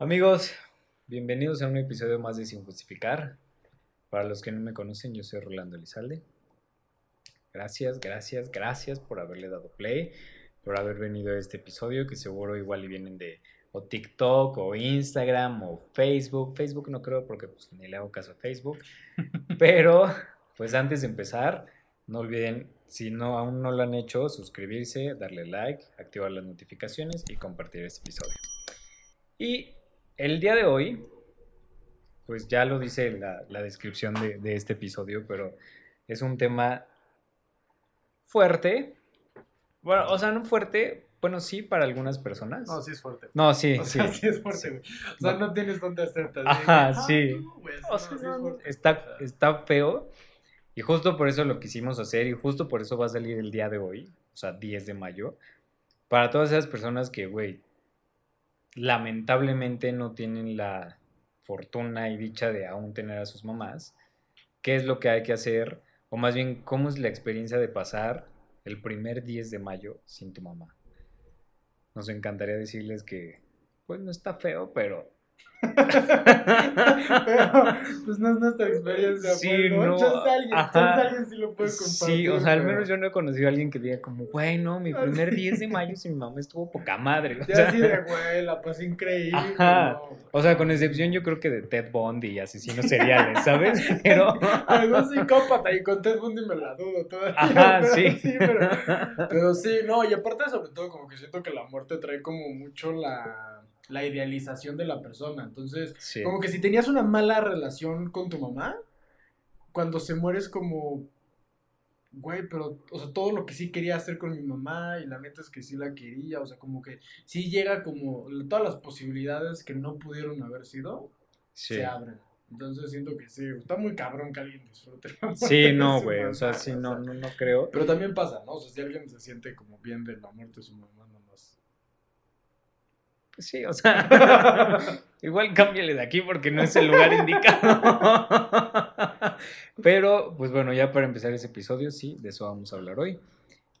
Amigos, bienvenidos a un episodio más de Sin Justificar. Para los que no me conocen, yo soy Rolando Elizalde. Gracias, gracias, gracias por haberle dado play, por haber venido a este episodio, que seguro igual y vienen de o TikTok o Instagram o Facebook. Facebook no creo porque pues, ni le hago caso a Facebook. Pero, pues antes de empezar, no olviden, si no aún no lo han hecho, suscribirse, darle like, activar las notificaciones y compartir este episodio. Y el día de hoy, pues ya lo dice la, la descripción de, de, este episodio, pero es un tema fuerte. Bueno, o sea, no fuerte, bueno, sí, para algunas personas. No, sí es fuerte. No, sí, o sí. Sea, sí es fuerte, güey. O sea, no, no tienes dónde hacerte. Ajá, sí. No, güey, o sea, no, está, está feo. Y justo por eso lo quisimos hacer y justo por eso va a salir el día de hoy, o sea, 10 de mayo. Para todas esas personas que, güey, lamentablemente no tienen la fortuna y dicha de aún tener a sus mamás, qué es lo que hay que hacer, o más bien cómo es la experiencia de pasar el primer 10 de mayo sin tu mamá. Nos encantaría decirles que, pues no está feo, pero... pero pues no es nuestra experiencia. Sí, pues, no. Chance alguien, Ajá. chance alguien sí lo puede compartir. Sí, o sea, al menos yo no he conocido a alguien que diga como, bueno, mi primer 10 de mayo sin mi mamá estuvo poca madre. O Ya sea, así de, güey, la pasé increíble. Ajá. no. o sea, con excepción yo creo que de Ted Bundy y asesinos seriales, ¿sabes? Pero... Algún psicópata y con Ted Bundy me la dudo todavía. Ajá, pero sí. pero, pero sí, no, y aparte sobre todo como que siento que la muerte trae como mucho la, la idealización de la persona. Entonces, Sí. como que si tenías una mala relación con tu mamá, cuando se muere es como, güey, pero, o sea, todo lo que sí quería hacer con mi mamá y la neta es que sí la quería, o sea, como que sí llega como todas las posibilidades que no pudieron haber sido, Sí. se abren. Entonces siento que sí, está muy cabrón que alguien disfrute Sí, no, güey, o sea, sí, no, no, no creo. Pero también pasa, ¿no? O sea, si alguien se siente como bien de la muerte de su mamá, nomás. Sí, o sea, igual cámbiale de aquí porque no es el lugar indicado. Pero, pues bueno, ya para empezar ese episodio, sí, de eso vamos a hablar hoy.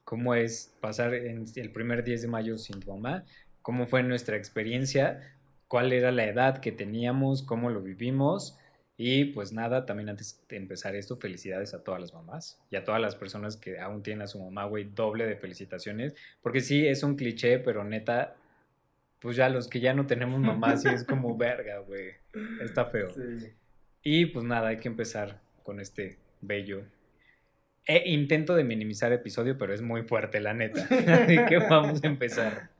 ¿Cómo es pasar el primer 10 de mayo sin tu mamá? ¿Cómo fue nuestra experiencia? ¿Cuál era la edad que teníamos? ¿Cómo lo vivimos? Y pues nada, también antes de empezar esto, felicidades a todas las mamás y a todas las personas que aún tienen a su mamá, güey, doble de felicitaciones. Porque sí, es un cliché, pero neta, pues ya los que ya no tenemos mamá, sí es como verga, güey. Está feo. Sí. Y pues nada, hay que empezar con este bello. E intento de minimizar episodio, pero es muy fuerte, la neta. Así que vamos a empezar.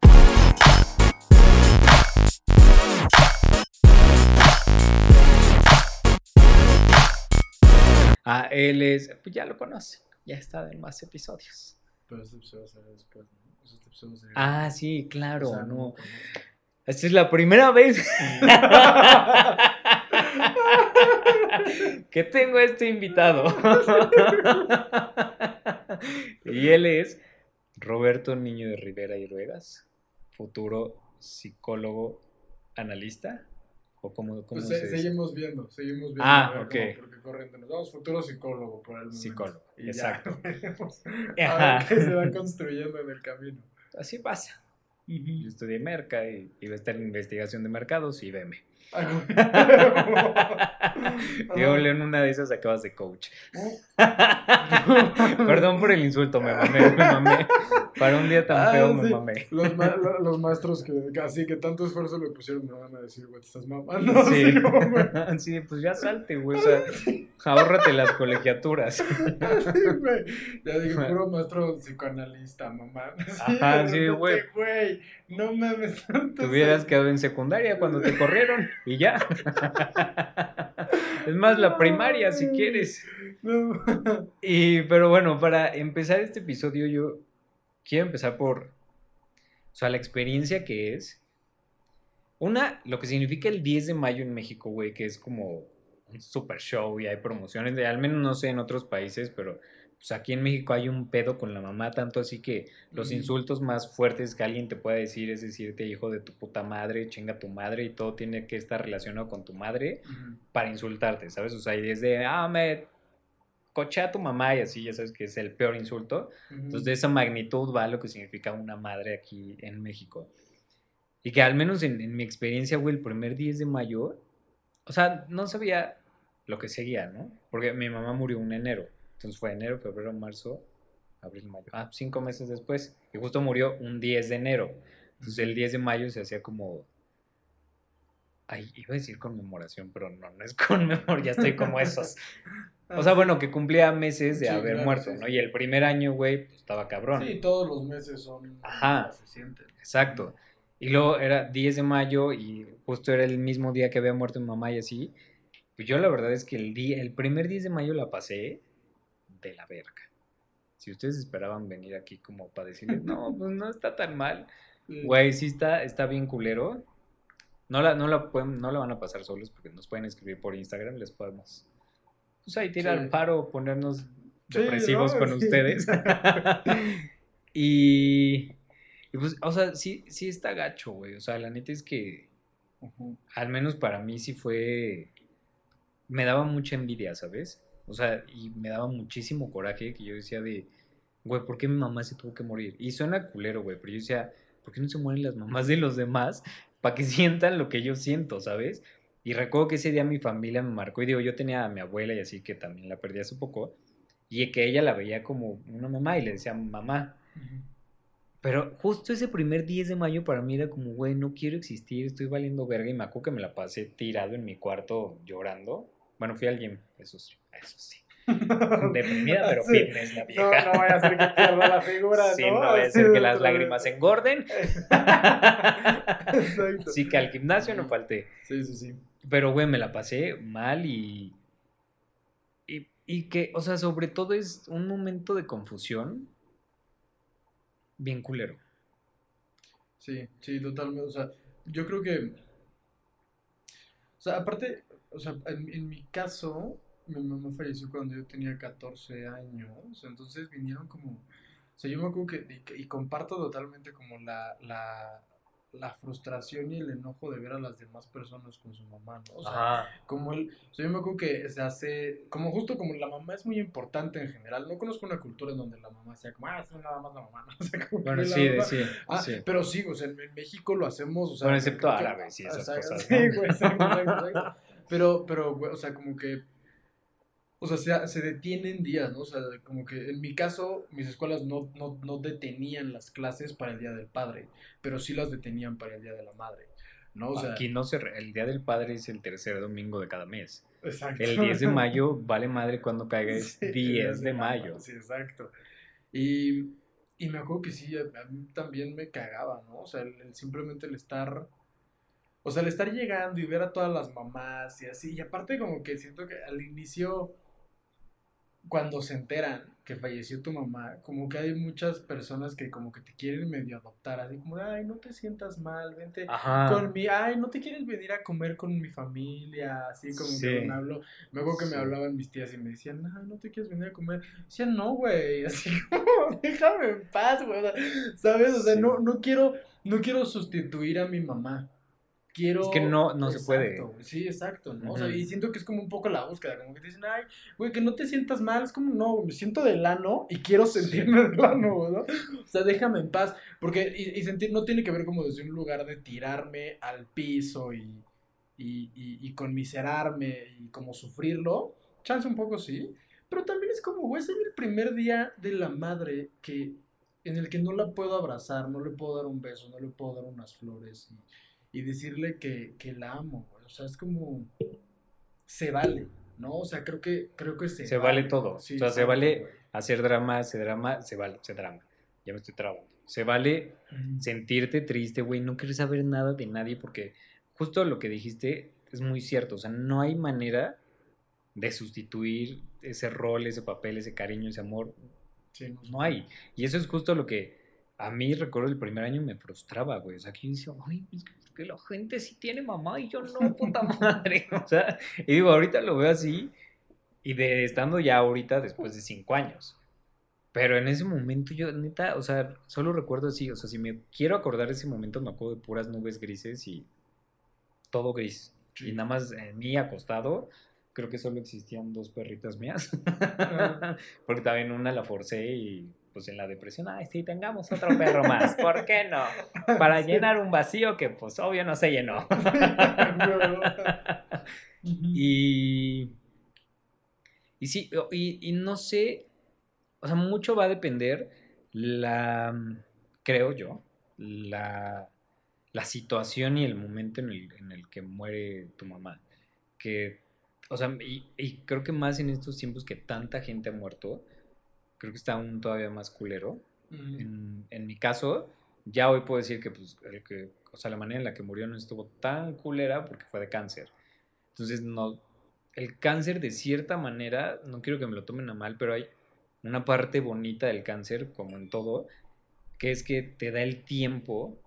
Ah, él es, pues ya lo conoce, ya está en más episodios. Pero este episodio será después, este episodio Ah, sí, o claro, no. Esta es la primera vez que tengo a este invitado. y él es Roberto Niño de Rivera y Ruegas, futuro psicólogo analista. ¿O cómo, cómo Pues se se- dice? seguimos viendo, seguimos viendo. Ah, ver ok. cómo- Porque corriente nos vamos, futuro psicólogo por el momento. Psicólogo, Y ya, exacto. veremos Ajá. A ver qué se va construyendo en el camino. Así pasa. Yo estudié merca y iba a estar en investigación de mercados y veme. Yo en una de esas acabas de coach. Perdón por el insulto, me mamé, me mamé. Para un día tan Ah, feo me mamé. Los, ma- lo- los maestros que así que tanto esfuerzo le pusieron me van a decir, güey, te estás mamando. Sí. Sí, pues ya salte, güey. O sea, ahórrate las colegiaturas. Güey. Ya dije, puro maestro psicoanalista, mamá. Ajá, sí, güey. No mames tanto. Te hubieras quedado en secundaria cuando te corrieron y ya. Es más, la primaria si quieres. No. Y, pero bueno, para empezar este episodio, yo quiero empezar por, o sea, la experiencia que es. Una, lo que significa el 10 de mayo en México, güey, que es como un super show y hay promociones, de, al menos no sé en otros países, pero pues aquí en México hay un pedo con la mamá, tanto así que los insultos más fuertes que alguien te puede decir es decirte hijo de tu puta madre, chinga tu madre y todo tiene que estar relacionado con tu madre para insultarte, ¿sabes? O sea, y desde, ah, me coche a tu mamá y así, ya sabes que es el peor insulto. Entonces, de esa magnitud va lo que significa una madre aquí en México. Y que al menos en, en mi experiencia, güey, el primer 10 de mayo, o sea, no sabía lo que seguía, ¿no? Porque mi mamá murió en enero. Entonces fue enero, febrero, marzo, abril, mayo. Ah, cinco meses después. Y justo murió un 10 de enero. Entonces el 10 de mayo se hacía como... Ay, iba a decir conmemoración, pero no, no es conmemoración, ya estoy como esos. O sea, bueno, que cumplía meses de Sí, haber claro, muerto, sí, ¿no? Y el primer año, güey, pues, estaba cabrón. Sí, todos los meses son. Ajá. Se. Exacto. Y luego era 10 de mayo y justo era el mismo día que había muerto mi mamá y así. Pues yo la verdad es que el, día, el primer 10 de mayo la pasé de la verga. Si ustedes esperaban venir aquí como para decirles, no, pues no está tan mal. Sí. Güey, sí está, está bien culero. No la, no, la pueden, no la van a pasar solos porque nos pueden escribir por Instagram, les podemos pues ahí tirar Sí. paro, ponernos Sí, depresivos ¿no? con Sí. ustedes. y, y pues, o sea, sí, sí está gacho, güey. O sea, la neta es que al menos para mí sí fue. Me daba mucha envidia, ¿sabes? O sea, y me daba muchísimo coraje que yo decía de, güey, ¿por qué mi mamá se tuvo que morir? Y suena culero, güey, pero yo decía, ¿por qué no se mueren las mamás de los demás para que sientan lo que yo siento, ¿sabes? Y recuerdo que ese día mi familia me marcó y digo, yo tenía a mi abuela y así que también la perdí hace poco, y que ella la veía como una mamá y le decía mamá. Pero justo ese primer 10 de mayo para mí era como, güey, no quiero existir, estoy valiendo verga. Y me acuerdo que me la pasé tirado en mi cuarto llorando. Bueno, fui al gym, eso sí, eso sí. Deprimida, pero Sí. fitness la No, vieja. no vaya a ser que pierda la figura, Sí, ¿no? no vaya a ser que las lágrimas engorden. Exacto. Sí, que al gimnasio no falté. Sí, sí, sí. Pero, güey, me la pasé mal y, y. Y que, o sea, sobre todo es un momento de confusión bien culero. Sí, sí, totalmente. O sea, yo creo que. O sea, aparte, o sea, en, en mi caso, mi mamá falleció cuando yo tenía 14 años. Entonces vinieron como. O sea, yo me acuerdo que. Y, y comparto totalmente como la, la, la frustración y el enojo de ver a las demás personas con su mamá, ¿no? O sea, como el, o sea, yo me acuerdo que se hace, como justo como la mamá es muy importante en general, no conozco una cultura en donde la mamá sea como, ah, es nada más la mamá, ¿no? O sea, como Bueno, sí, mamá- sí, Ah, sí. pero sí, o sea, en, en México lo hacemos, o sea, Bueno, excepto árabes y esas o sea, cosas, Sí, ¿no? güey, exacto, exacto, exacto. Pero, pero, güey, o sea, como que, o sea, se, se detienen días, ¿no? O sea, como que en mi caso, mis escuelas no, no, no detenían las clases para el Día del Padre, pero sí las detenían para el Día de la Madre, ¿no? O sea, Aquí no se. re- El Día del Padre es el tercer domingo de cada mes. exacto. El 10 de mayo, vale madre cuando caiga, es Sí, 10 de mayo. Sí, exacto. Y, y me acuerdo que sí, a, mí también me cagaba, ¿no? O sea, el, el simplemente el estar, o sea, el estar llegando y ver a todas las mamás y así. Y aparte como que siento que al inicio, cuando se enteran que falleció tu mamá, como que hay muchas personas que como que te quieren medio adoptar, así como, ay, no te sientas mal, vente Ajá. con mi, ay, no te quieres venir a comer con mi familia, así como Sí. que me habló, me acuerdo que Sí. me hablaban mis tías y me decían, ay, no te quieres venir a comer, decían, no, güey, así como, déjame en paz, güey, o sea, ¿sabes? O sea, Sí. no, no quiero, no quiero sustituir a mi mamá, quiero... Es que no- no se puede. Güey, Sí, exacto, ¿no? O sea, y siento que es como un poco la búsqueda, como que te dicen, ay, güey, que no te sientas mal, es como, no, me siento del ano y quiero sentirme del ano, ¿no? O sea, déjame en paz. Porque, y, y sentir no tiene que ver como desde un lugar de tirarme al piso y, y, y, y conmiserarme y como sufrirlo. Chance un poco sí. Pero también es como, güey, es el primer día de la madre que, en el que no la puedo abrazar, no le puedo dar un beso, no le puedo dar unas flores y, y decirle que, que la amo, güey. O sea, es como, se vale, ¿no? O sea, creo que, creo que se, Se vale todo. Sí, O sea, se vale- güey. Hacer drama, hacer drama, se vale, se drama. Ya me estoy trabando. Se vale Ujú. sentirte triste, güey, no quieres saber nada de nadie porque justo lo que dijiste es muy cierto, o sea, no hay manera de sustituir ese rol, ese papel, ese cariño, ese amor, Sí, no hay. Y eso es justo lo que a mí recuerdo el primer año me frustraba, güey, o sea, que yo decía, ay, es que la gente sí tiene mamá y yo no, puta madre, o sea, y digo, ahorita lo veo así y de estando ya ahorita después de cinco años. Pero en ese momento yo, neta, o sea, solo recuerdo así, o sea, si me quiero acordar de ese momento, me acuerdo de puras nubes grises y todo gris. Sí. Y nada más en mí acostado, creo que solo existían dos perritas mías. Porque también una la forcé y pues en la depresión, ay, sí, tengamos otro perro más, ¿por qué no? Para llenar un vacío que pues obvio no se llenó. y, y sí, y, y no sé, o sea, mucho va a depender la, creo yo, la, la situación y el momento en el, en el que muere tu mamá. Que, o sea, y, y creo que más en estos tiempos que tanta gente ha muerto, creo que está aún todavía más culero. en, en, mi caso, ya hoy puedo decir que, pues, el que, o sea, la manera en la que murió no estuvo tan culera porque fue de cáncer. Entonces, no, el cáncer de cierta manera, no quiero que me lo tomen a mal, pero hay una parte bonita del cáncer, como en todo, que es que te da el tiempo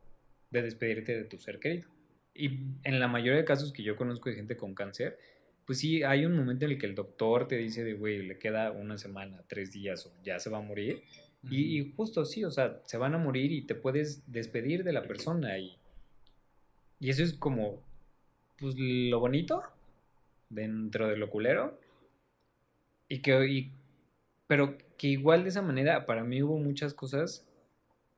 de despedirte de tu ser querido. Y en la mayoría de casos que yo conozco de gente con cáncer, pues sí, hay un momento en el que el doctor te dice de, güey, le queda una semana, tres días o ya se va a morir. y, justo sí, o sea, se van a morir y te puedes despedir de la persona. Y, y eso es como, pues, lo bonito dentro del oculero. Y que, y, pero que igual de esa manera, para mí hubo muchas cosas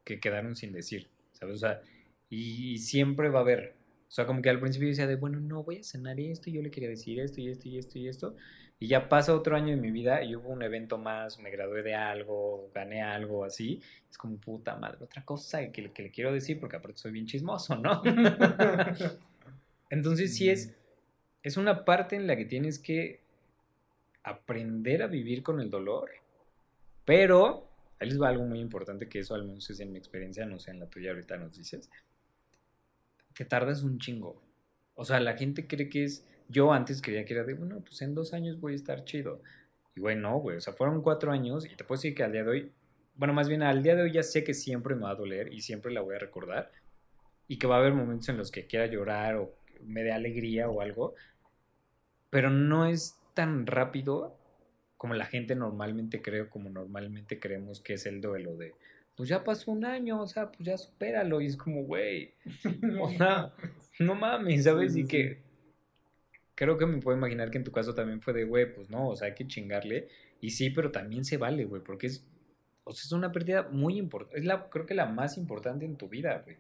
que quedaron sin decir, ¿sabes? O sea, y, siempre va a haber. O sea, como que al principio decía de, bueno, no, voy a cenar esto, y yo le quería decir esto y esto y esto y esto. Y ya pasa otro año de mi vida y hubo un evento más, me gradué de algo, gané algo así. Es como puta madre, otra cosa que, que le quiero decir porque aparte soy bien chismoso, ¿no? Entonces sí es, es una parte en la que tienes que aprender a vivir con el dolor, pero ahí les va algo muy importante que eso al menos es en mi experiencia, no sé, en la tuya ahorita nos dices, que tardas un chingo. O sea, la gente cree que es, yo antes creía que era de, bueno, pues en dos años voy a estar chido. Y güey, no, güey, o sea, fueron cuatro años y te puedo decir que al día de hoy, bueno, más bien al día de hoy ya sé que siempre me va a doler y siempre la voy a recordar y que va a haber momentos en los que quiera llorar o me dé alegría o algo, pero no es tan rápido como la gente normalmente cree como normalmente creemos que es el duelo de, pues ya pasó un año, o sea, pues ya supéralo. Y es como, güey, o sea, no mames, ¿sabes? y que creo que me puedo imaginar que en tu caso también fue de, güey, pues no, o sea, hay que chingarle. Y sí, pero también se vale, güey, porque es, o sea, es una pérdida muy importante, es la, creo que la más importante en tu vida, güey.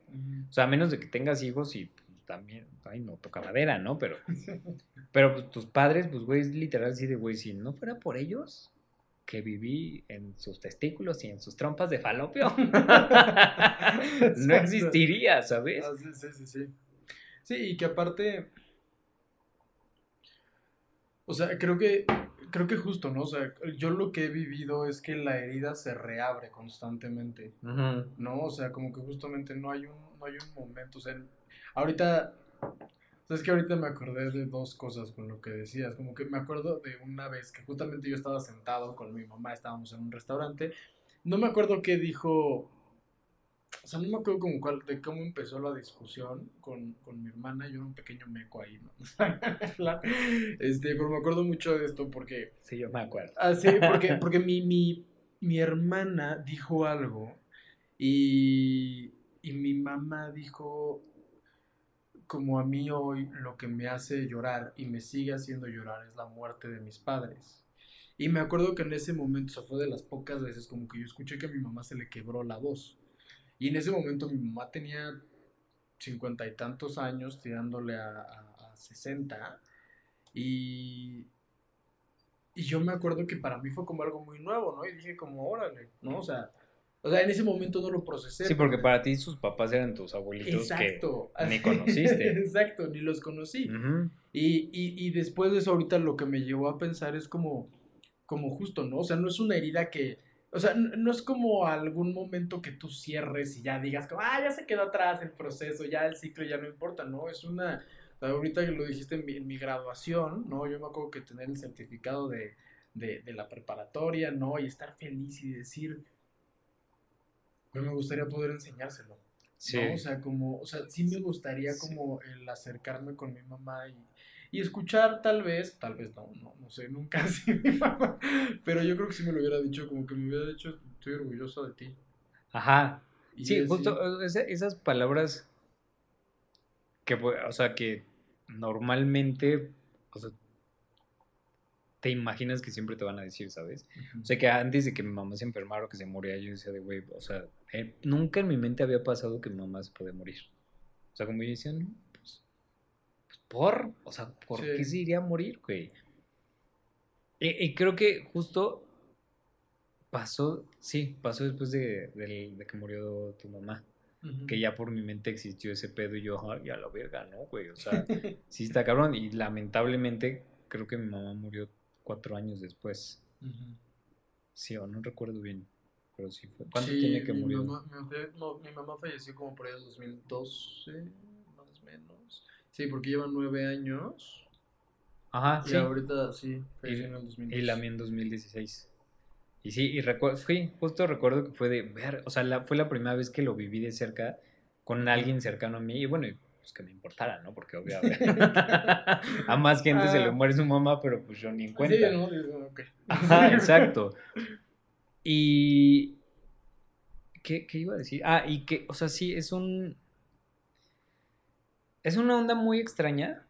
O sea, a menos de que tengas hijos y también, ay, no toca madera, ¿no? Pero, pero pues, tus padres, pues, güey, es literal así de, güey, si no fuera por ellos, que viví en sus testículos y en sus trompas de falopio, no existiría, ¿sabes? Ah, sí, sí, sí, sí. Sí, y que aparte, o sea, creo que, creo que justo, ¿no? O sea, yo lo que he vivido es que la herida se reabre constantemente, ¿no? O sea, como que justamente no hay un, no hay un momento, o sea, Ahorita, sabes que ahorita me acordé de dos cosas con lo que decías. Como que me acuerdo de una vez que justamente yo estaba sentado con mi mamá, estábamos en un restaurante. No me acuerdo qué dijo. O sea, no me acuerdo como cuál, de cómo empezó la discusión con, con mi hermana. Yo era un pequeño meco ahí, ¿no? este, pero me acuerdo mucho de esto porque. Sí, yo me acuerdo. Ah, sí, porque, porque mi, mi, mi hermana dijo algo y, y mi mamá dijo como a mí hoy lo que me hace llorar y me sigue haciendo llorar es la muerte de mis padres. Y me acuerdo que en ese momento, o sea, fue de las pocas veces como que yo escuché que a mi mamá se le quebró la voz. Y en ese momento mi mamá tenía cincuenta y tantos años, tirándole a, a, 60. Y, y yo me acuerdo que para mí fue como algo muy nuevo, ¿no? Y dije como, órale, ¿no? O sea, o sea, en ese momento no lo procesé. Sí, porque para ti sus papás eran tus abuelitos Exacto. que ni conociste. Exacto, ni los conocí. y, y, y, después de eso ahorita lo que me llevó a pensar es como, como justo, ¿no? O sea, no es una herida que... O sea, no es como algún momento que tú cierres y ya digas como, ah, ya se quedó atrás el proceso, ya el ciclo ya no importa, ¿no? Es una... Ahorita que lo dijiste en mi, en mi graduación, ¿no? Yo me acuerdo que tener el certificado de, de, de la preparatoria, ¿no? Y estar feliz y decir pero me gustaría poder enseñárselo. Sí. O sea, como, o sea, sí me gustaría como el acercarme con mi mamá y, y, escuchar tal vez, tal vez no, no, no sé, nunca así mi mamá, pero yo creo que sí me lo hubiera dicho, como que me hubiera dicho, estoy orgulloso de ti. Ajá. sí, justo esas palabras que, o sea, que normalmente, o sea, te imaginas que siempre te van a decir, ¿sabes? O sea, que antes de que mi mamá se enfermara o que se moría, yo decía de, güey, o sea, eh, nunca en mi mente había pasado que mi mamá se puede morir. O sea, como yo decía, no, pues, pues por, o sea, ¿por qué se iría a morir, güey? Y, creo que justo pasó, sí, pasó después de, de que murió tu mamá. Que ya por mi mente existió ese pedo y yo, ay, a la verga, ¿no, güey? O sea, sí está cabrón. Y lamentablemente creo que mi mamá murió cuatro años después. Sí, o no recuerdo bien. Pero sí fue. ¿Cuánto tiene que morir? mi, mamá falleció como por ahí en 2012, más o menos. Sí, porque lleva nueve años. Ajá, y sí. ahorita sí, falleció en el 2012. Y la mía en 2016. Y sí, y recuerdo, fui, justo recuerdo que fue de ver, o sea, la, fue la primera vez que lo viví de cerca con alguien cercano a mí. Y bueno, pues que me importara, ¿no? Porque obviamente a más gente se le ah. muere su mamá, pero pues yo ni en cuenta. Sí, no, okay. Ajá, exacto. Y... ¿Qué, ¿Qué iba a decir? Ah, y que, o sea, sí, es un... Es una onda muy extraña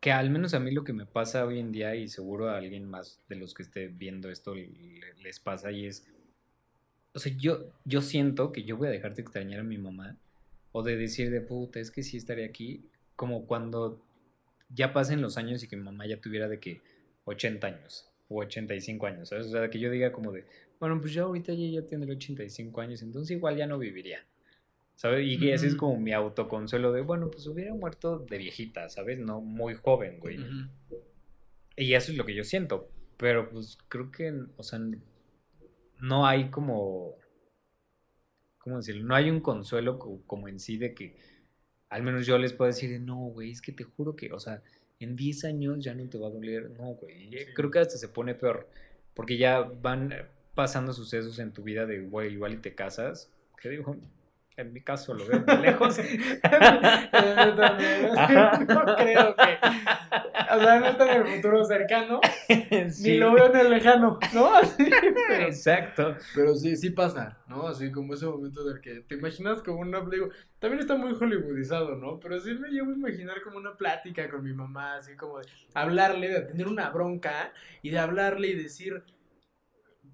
que al menos a mí lo que me pasa hoy en día y seguro a alguien más de los que esté viendo esto les pasa y es, o sea, yo, yo siento que yo voy a dejarte extrañar a mi mamá o de decir de puta, es que sí estaría aquí, como cuando ya pasen los años y que mi mamá ya tuviera de que 80 años o 85 años, ¿sabes? O sea, que yo diga como de, bueno, pues yo ahorita ya, ya tendré 85 años, entonces igual ya no viviría. ¿sabes? Y ese es como mi autoconsuelo de, bueno, pues hubiera muerto de viejita, ¿sabes? No muy joven, güey. Y eso es lo que yo siento. Pero pues creo que, o sea, no hay como, ¿cómo decirlo? No hay un consuelo como en sí de que, al menos yo les puedo decir, no, güey, es que te juro que, o sea, en 10 años ya no te va a doler. No, güey. Creo que hasta se pone peor. Porque ya van pasando sucesos en tu vida de, güey, igual y te casas. ¿Qué digo? En mi caso lo veo de lejos. no creo que. O sea, no está en el futuro cercano. Ni lo veo en el lejano, ¿no? Exacto. Pero sí, sí pasa, ¿no? Así como ese momento del que te imaginas como una. Digo, también está muy hollywoodizado, ¿no? Pero sí me llevo a imaginar como una plática con mi mamá, así como de hablarle, de tener una bronca y de hablarle y decir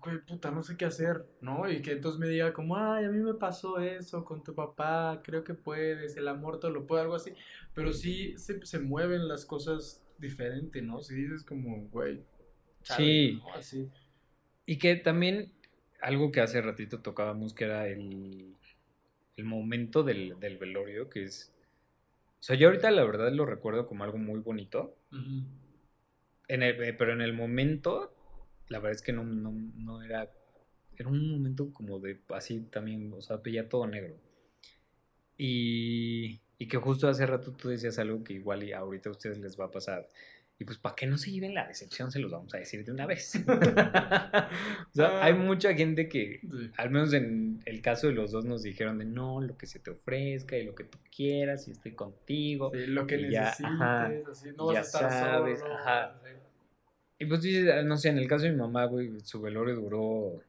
güey, puta, no sé qué hacer, ¿no? Y que entonces me diga como, ay, a mí me pasó eso con tu papá, creo que puedes, el amor te lo puede, algo así. Pero sí se, se mueven las cosas diferente, ¿no? Si dices como, güey. Sí. Así. Y que también algo que hace ratito tocábamos que era el, el momento del, del, velorio, que es... O sea, yo ahorita la verdad lo recuerdo como algo muy bonito. en el, eh, pero en el momento la verdad es que no, no, no era, era un momento como de así también, o sea, veía todo negro. Y, y que justo hace rato tú decías algo que igual y ahorita a ustedes les va a pasar. Y pues para que no se lleven la decepción, se los vamos a decir de una vez. o sea, hay ah. mucha gente que, al menos en el caso de los dos, nos dijeron de no, lo que se te ofrezca y lo que tú quieras y estoy contigo. Sí, lo que necesites, así, no vas a estar sabes, Ajá. Y pues dice, no sé, en el caso de mi mamá, güey, su velorio duró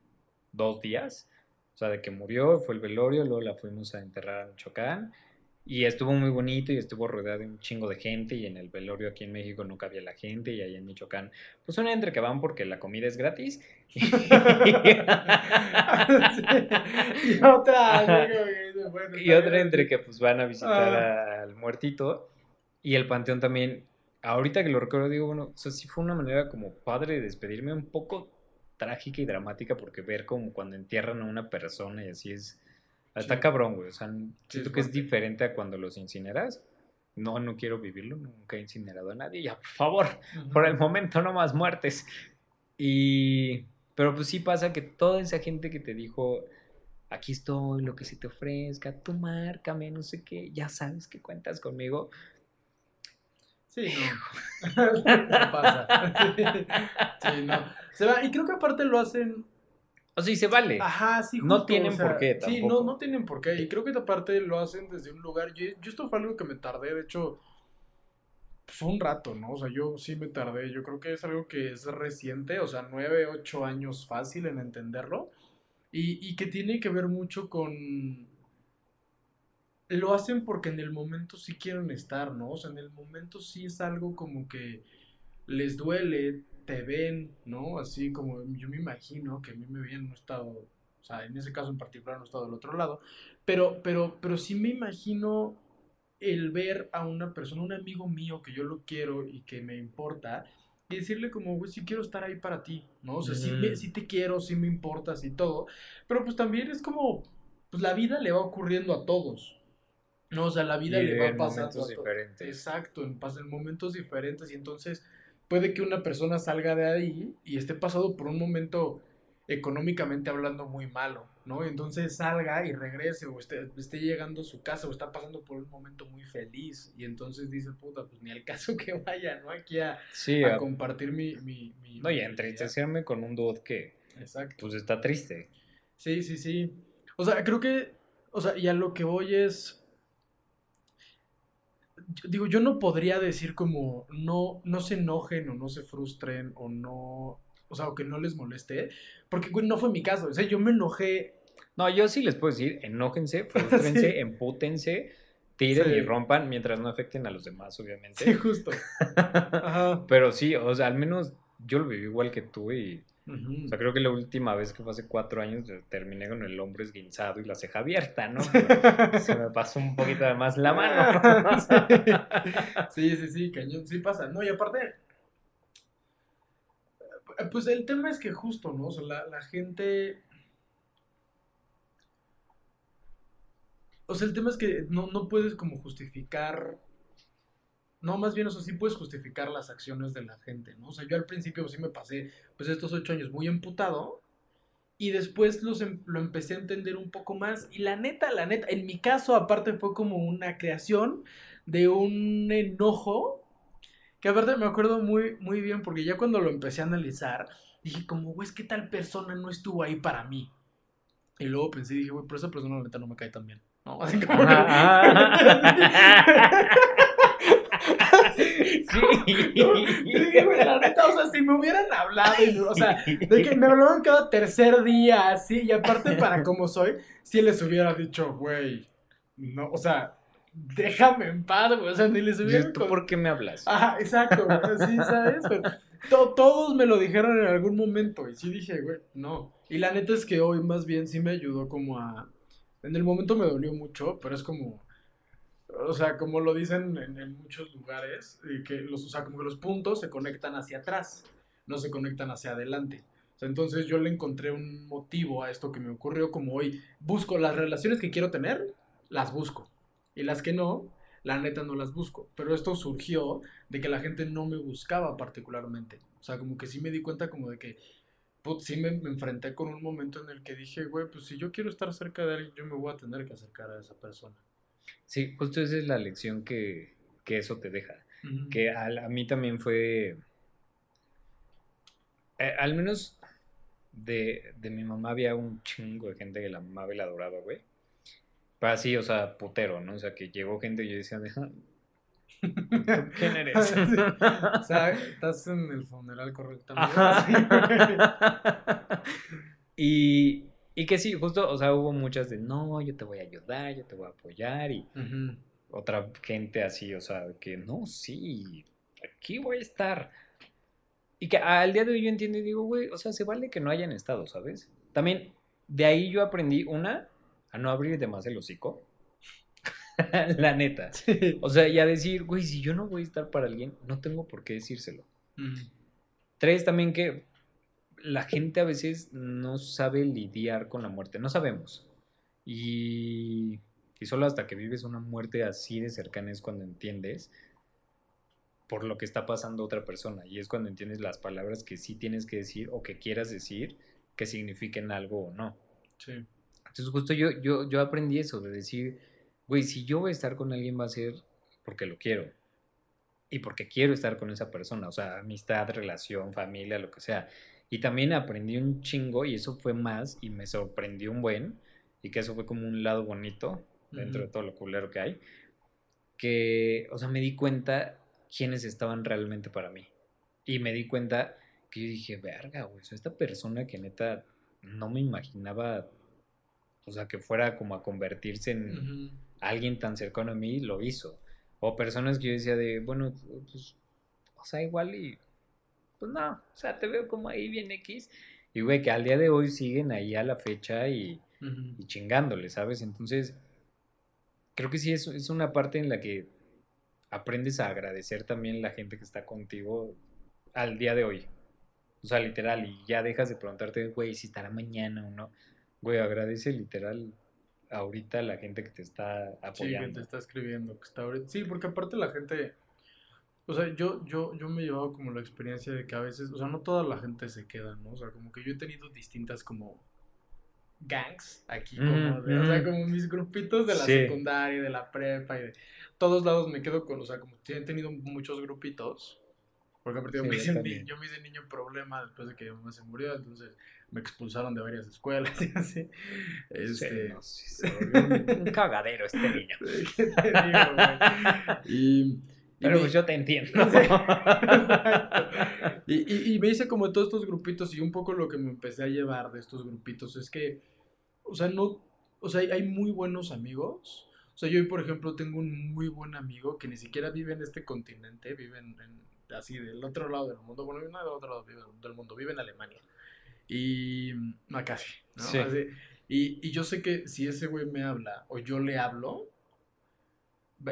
dos días. O sea, de que murió, fue el velorio, luego la fuimos a enterrar a Michoacán. Y estuvo muy bonito y estuvo rodeado de un chingo de gente. Y en el velorio aquí en México no cabía la gente. Y ahí en Michoacán, pues una entre que van porque la comida es gratis. y otra, y otra entre que pues van a visitar ah. al muertito. Y el panteón también ahorita que lo recuerdo, digo, bueno, o sea, sí fue una manera como padre de despedirme, un poco trágica y dramática, porque ver como cuando entierran a una persona y así es. Está cabrón, güey. O sea, siento que es diferente a cuando los incineras. No, no quiero vivirlo, nunca he incinerado a nadie. Ya, por favor, por el momento no más muertes. Y. Pero pues sí pasa que toda esa gente que te dijo, aquí estoy, lo que se te ofrezca, tú márcame, no sé qué, ya sabes que cuentas conmigo. Sí, no. no pasa. sí, no. Se va, y creo que aparte lo hacen. O sea, y se vale. Ajá, sí. no tienen por qué. Tampoco. Sí, no, no tienen por qué. Y creo que aparte lo hacen desde un lugar. Yo, yo esto fue algo que me tardé, de hecho, pues un rato, ¿no? O sea, yo sí me tardé. Yo creo que es algo que es reciente, o sea, nueve, ocho años fácil en entenderlo. Y, y que tiene que ver mucho con lo hacen porque en el momento sí quieren estar, ¿no? O sea, en el momento sí es algo como que les duele, te ven, ¿no? Así como yo me imagino que a mí me habían no estado, o sea, en ese caso en particular no estado del otro lado, pero, pero, pero sí me imagino el ver a una persona, un amigo mío que yo lo quiero y que me importa, y decirle como, güey, sí quiero estar ahí para ti, ¿no? O sea, sí, me- sí te quiero, sí me importas y todo, pero pues también es como, pues la vida le va ocurriendo a todos, ¿no? O sea, la vida Y le va pasando momentos diferentes. Exacto, en, momentos diferentes y entonces puede que una persona salga de ahí y esté pasado por un momento económicamente hablando muy malo, ¿no? Entonces salga y regrese o esté, esté llegando a su casa o está pasando por un momento muy feliz y entonces dice, puta, pues ni al caso que vaya, ¿no? Aquí a, Sí, a a- compartir mi... mi, mi- no, y a entristecerme con un dude que, Exacto. pues, está triste. Sí, sí, sí. O sea, creo que, o sea, y a lo que voy es, yo- digo, yo no podría decir como no, no se enojen o no se frustren o no, o sea, o que no les moleste, porque güey, no fue mi caso. O sea, yo me enojé. No, yo sí les puedo decir, enójense, frustrense, Sí. empútense, tiren Sí. y rompan mientras no afecten a los demás, obviamente. Sí, justo. Ajá. Pero sí, o sea, al menos yo lo viví igual que tú y, O sea, creo que la última vez que fue hace cuatro años terminé con el hombro esguinzado y la ceja abierta, ¿no? Se me pasó un poquito de más la mano. Sí, sí, sí, cañón, sí pasa. No, y aparte, eh, pues el tema es que justo, ¿no? O sea, la, la gente... O sea, el tema es que no, no puedes como justificar... No, más bien, o sea, sí puedes justificar las acciones de la gente, ¿no? O sea, yo al principio sí me pasé, pues, estos ocho años muy emputado. Y después los em- lo empecé a entender un poco más. Y la neta, la neta, en mi caso, aparte fue como una creación de un enojo. Que aparte me acuerdo muy, muy bien, porque ya cuando lo empecé a analizar, dije como, güey, es que tal persona no estuvo ahí para mí. Y luego pensé, dije, güey, pero esa persona la neta no me cae tan bien. ¿no? Así como Sí. Y dije, güey, la neta, o sea, si me hubieran hablado, o sea, de que me hablaban cada tercer día, así, y aparte para como soy, si les hubiera dicho, güey, no, o sea, déjame en paz, güey, o sea, ni les hubiera... ¿Tú por qué me hablas? Ajá, exacto, güey, sí, ¿sabes? Pero to- todos me lo dijeron en algún momento, y sí dije, güey, no. Y la neta es que hoy más bien sí me ayudó como a... En el momento me dolió mucho, pero es como... O sea, como lo dicen en, muchos lugares, que los, o sea, como que los puntos se conectan hacia atrás, no se conectan hacia adelante. Entonces yo le encontré un motivo a esto que me ocurrió, como hoy busco las relaciones que quiero tener, las busco. Y las que no, la neta no las busco. Pero esto surgió de que la gente no me buscaba particularmente. O sea, como que sí me di cuenta como de que, put, sí me, me enfrenté con un momento en el que dije, güey, pues si yo quiero estar cerca de alguien, yo me voy a tener que acercar a esa persona. Sí, justo esa es la lección que, que eso te deja. Que al- a, mí también fue, eh, al menos de, de mi mamá había un chingo de gente que la amaba y la adoraba, güey. Pero así, o sea, putero, ¿no? O sea, que llegó gente y yo decía, "Deja, ¿tú quién eres? Sí. O sea, estás en el funeral correctamente. Ajá. y, y que sí, justo, o sea, hubo muchas de, no, yo te voy a ayudar, yo te voy a apoyar y Ujú. otra gente así, o sea, que no, sí, aquí voy a estar. Y que al día de hoy yo entiendo y digo, güey, o sea, se vale que no hayan estado, ¿sabes? También de ahí yo aprendí, una, a no abrir de más el hocico. La neta. Sí. O sea, y a decir, güey, si yo no voy a estar para alguien, no tengo por qué decírselo. Ujú. Tres, también que la gente a veces no sabe lidiar con la muerte, no sabemos. Y, y solo hasta que vives una muerte así de cercana es cuando entiendes por lo que está pasando otra persona. Y es cuando entiendes las palabras que sí tienes que decir o que quieras decir que signifiquen algo o no. Sí. Entonces justo yo, yo, yo aprendí eso, de decir, güey, si yo voy a estar con alguien va a ser porque lo quiero. Y porque quiero estar con esa persona, o sea, amistad, relación, familia, lo que sea. Y también aprendí un chingo y eso fue más y me sorprendió un buen. Y que eso fue como un lado bonito dentro de todo lo culero que hay. Que, o sea, me di cuenta quiénes estaban realmente para mí. Y me di cuenta que yo dije, verga, güey, esta persona que neta no me imaginaba, o sea, que fuera como a convertirse en alguien tan cercano a mí, lo hizo. O personas que yo decía de, bueno, pues, o sea, igual y pues no, o sea, te veo como ahí bien X. Y, güey, que al día de hoy siguen ahí a la fecha y, y chingándole, ¿sabes? Entonces, creo que sí es, es una parte en la que aprendes a agradecer también la gente que está contigo al día de hoy. O sea, literal, y ya dejas de preguntarte, güey, si estará mañana o no. Güey, agradece literal ahorita la gente que te está apoyando. Sí, que te está escribiendo, que está ahorita. Sí, porque aparte la gente, o sea, yo, yo, yo me he llevado como la experiencia de que a veces, o sea, no toda la gente se queda, ¿no? O sea, como que yo he tenido distintas como gangs aquí, como, de, o sea, como mis grupitos de la secundaria, de la prepa y de todos lados me quedo con, o sea, como he tenido muchos grupitos. Porque a partir de sí, yo, me hice, yo me hice niño problema después de que mi mamá se murió, entonces me expulsaron de varias escuelas y así. Este... Sí, un, cagadero este niño. ¿Qué te digo? Y, Pero pues yo te entiendo. y, y, y, me hice como todos estos grupitos y un poco lo que me empecé a llevar de estos grupitos es que, o sea, no, o sea, hay muy buenos amigos. O sea, yo hoy, por ejemplo, tengo un muy buen amigo que ni siquiera vive en este continente, vive en, así del otro lado del mundo, bueno, no del otro lado del mundo, vive en Alemania. Y no casi, ¿no? y, y, yo sé que si ese güey me habla o yo le hablo,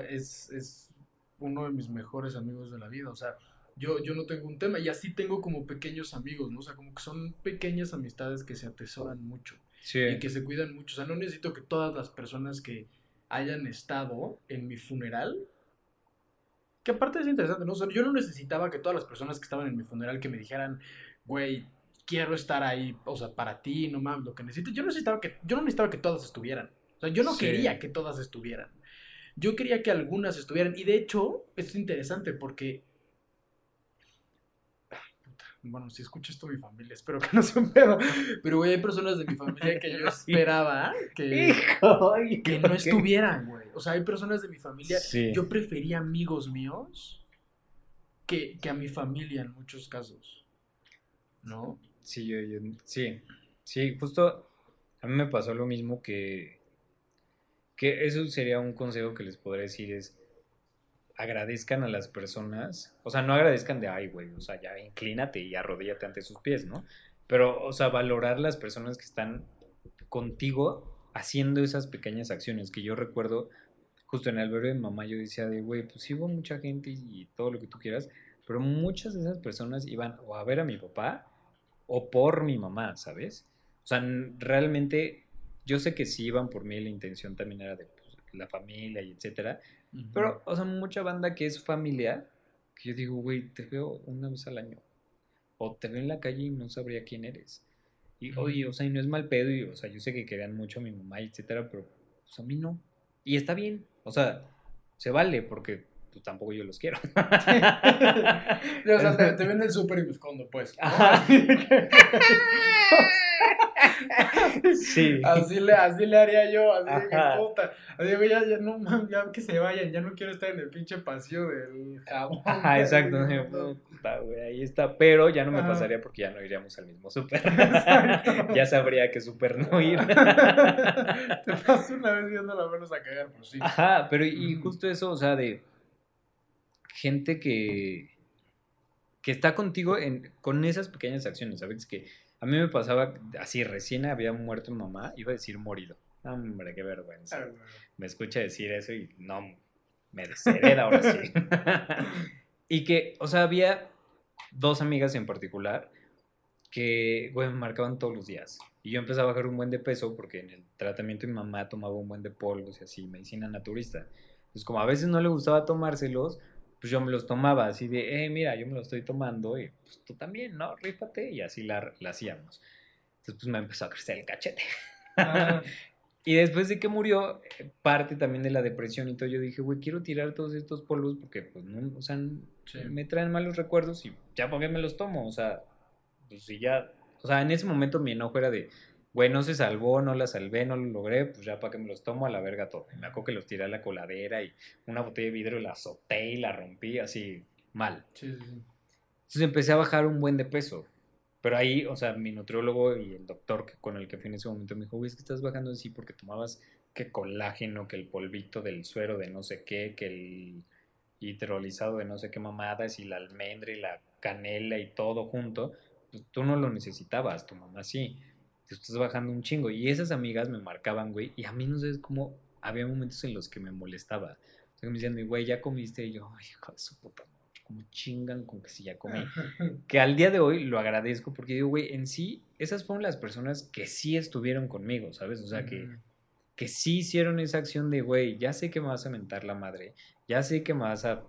es, es uno de mis mejores amigos de la vida, o sea, yo, yo no tengo un tema y así tengo como pequeños amigos, ¿no? O sea, como que son pequeñas amistades que se atesoran mucho y que se cuidan mucho. O sea, no necesito que todas las personas que hayan estado en mi funeral que aparte es interesante, ¿no? yo no necesitaba que todas las personas que estaban en mi funeral que me dijeran, güey, quiero estar ahí, o sea, para ti, no mames, lo que necesito. Yo necesitaba que, yo no necesitaba que todas estuvieran. O sea, yo no quería que todas estuvieran. Yo quería que algunas estuvieran. Y de hecho, es interesante porque bueno, si escucha esto mi familia, espero que no sea un pedo, pero güey, hay personas de mi familia que yo esperaba que, que no estuvieran, güey. O sea, hay personas de mi familia, yo prefería amigos míos que, que, a mi familia en muchos casos, ¿no? Sí, yo, yo, sí, sí, justo a mí me pasó lo mismo que, que eso sería un consejo que les podría decir es, agradezcan a las personas, o sea, no agradezcan de, ay, güey, o sea, ya inclínate y arrodíllate ante sus pies, ¿no? Pero, o sea, valorar las personas que están contigo haciendo esas pequeñas acciones, que yo recuerdo, justo en el verbo de mamá, yo decía de, güey, pues sí hubo mucha gente y, todo lo que tú quieras, pero muchas de esas personas iban o a ver a mi papá o por mi mamá, ¿sabes? O sea, realmente yo sé que sí iban por mí, la intención también era de pues, la familia y etcétera, pero, o sea, mucha banda que es familia, que yo digo, güey, te veo una vez al año. O te veo en la calle y no sabría quién eres. Y, oye, o sea, y no es mal pedo, y, o sea, yo sé que querían mucho a mi mamá, etcétera, pero, pues a mí no. Y está bien, o sea, se vale, porque pues tampoco yo los quiero. o sea, te, te ven el súper y me escondo, pues. sí. Así le, así le haría yo, así de que puta. Así de, ya, ya, no, ya que se vayan, ya no quiero estar en el pinche pasillo del jabón. Ajá, exacto. Puta, güey, ahí está. Pero ya no me pasaría porque ya no iríamos al mismo súper. ya sabría que súper no ir. Te paso una vez viendo a menos a cagar, pues sí. Ajá, pero y justo eso, o sea, de gente que que está contigo en, con esas pequeñas acciones, ¿sabes? Que a mí me pasaba así, recién había muerto mi mamá, iba a decir morido. Hombre, qué vergüenza. Me escucha decir eso y no, me deshereda ahora sí. y que, o sea, había dos amigas en particular que, güey, me marcaban todos los días. Y yo empecé a bajar un buen de peso porque en el tratamiento mi mamá tomaba un buen de polvos y así, medicina naturista. Entonces, como a veces no le gustaba tomárselos, pues yo me los tomaba así de, eh, mira, yo me lo estoy tomando y pues tú también, ¿no? Rífate y así la, hacíamos. Entonces pues me empezó a crecer el cachete. Ah. y después de que murió, eh, parte también de la depresión y todo, yo dije, güey, quiero tirar todos estos polvos porque pues no, o sea, me traen malos recuerdos y ya porque me los tomo, o sea, pues si ya, o sea, en ese momento mi enojo era de, güey, no se salvó, no la salvé, no lo logré, pues ya para que me los tomo a la verga todo. me acuerdo que los tiré a la coladera y una botella de vidrio la azoté y la rompí así mal. Sí, sí, sí. Entonces empecé a bajar un buen de peso. Pero ahí, o sea, mi nutriólogo y el doctor con el que fui en ese momento me dijo, güey, es que estás bajando así porque tomabas que colágeno, que el polvito del suero de no sé qué, que el hidrolizado de no sé qué mamadas y la almendra y la canela y todo junto, pues tú no lo necesitabas, tu mamá sí. Te estás bajando un chingo. Y esas amigas me marcaban, güey, y a mí no sé cómo había momentos en los que me molestaba. O sea, me decían, güey, ya comiste, y yo, ay, hijo de su puta madre, como chingan con que sí ya comí. que al día de hoy lo agradezco porque digo, güey, en sí, esas fueron las personas que sí estuvieron conmigo, ¿sabes? O sea, que, que sí hicieron esa acción de, güey, ya sé que me vas a mentar la madre, ya sé que me vas a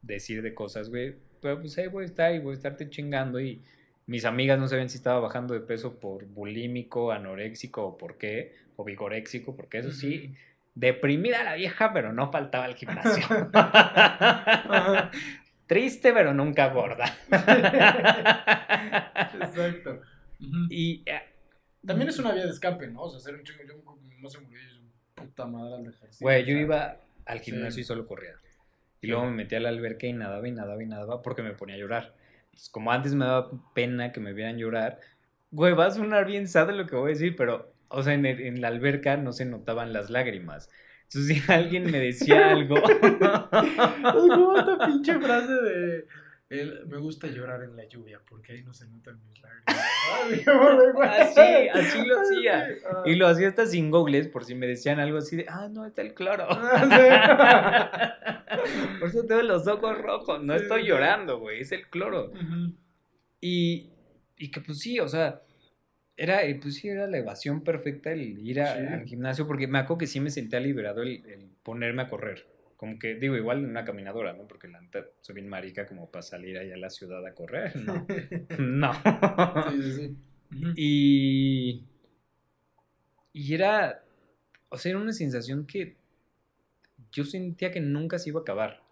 decir de cosas, güey, pero pues ahí voy a estar y voy a estarte chingando y mis amigas no sabían si estaba bajando de peso por bulímico, anoréxico o por qué, o vigoréxico, porque eso sí, deprimida la vieja, pero no faltaba al gimnasio. Triste, pero nunca gorda. Exacto. Y eh, También es una vía de escape, ¿no? O sea, hacer un chingo. Yo no se murió puta madre al ejercicio. Güey, yo iba al gimnasio sí. y solo corría. Y luego me metí a la alberca y nadaba y nadaba y nadaba porque me ponía a llorar. Entonces, como antes me daba pena que me vieran llorar, güey, va a sonar bien sad lo que voy a decir, pero, o sea, en, el- en la alberca no se notaban las lágrimas. Entonces, si alguien me decía algo, Es como esta pinche frase de. Me gusta llorar en la lluvia porque ahí no se notan mis lágrimas. Ay, güey. Así, así lo hacía. Ah. y lo hacía hasta sin googles por si me decían algo así de, ah, no, está el cloro. Ah, por eso tengo los ojos rojos, no estoy llorando, güey, es el cloro. Y, y que pues sí, o sea, era, eh, pues sí, era la evasión perfecta el ir a- Sí. al gimnasio, porque me acuerdo que sí me sentía liberado el, el ponerme a correr. Como que, digo, igual en una caminadora, ¿no? Porque la neta soy bien marica como para salir allá a la ciudad a correr. No. no. Sí, sí, sí. Y. Y era. O sea, era una sensación que. Yo sentía que nunca se iba a acabar.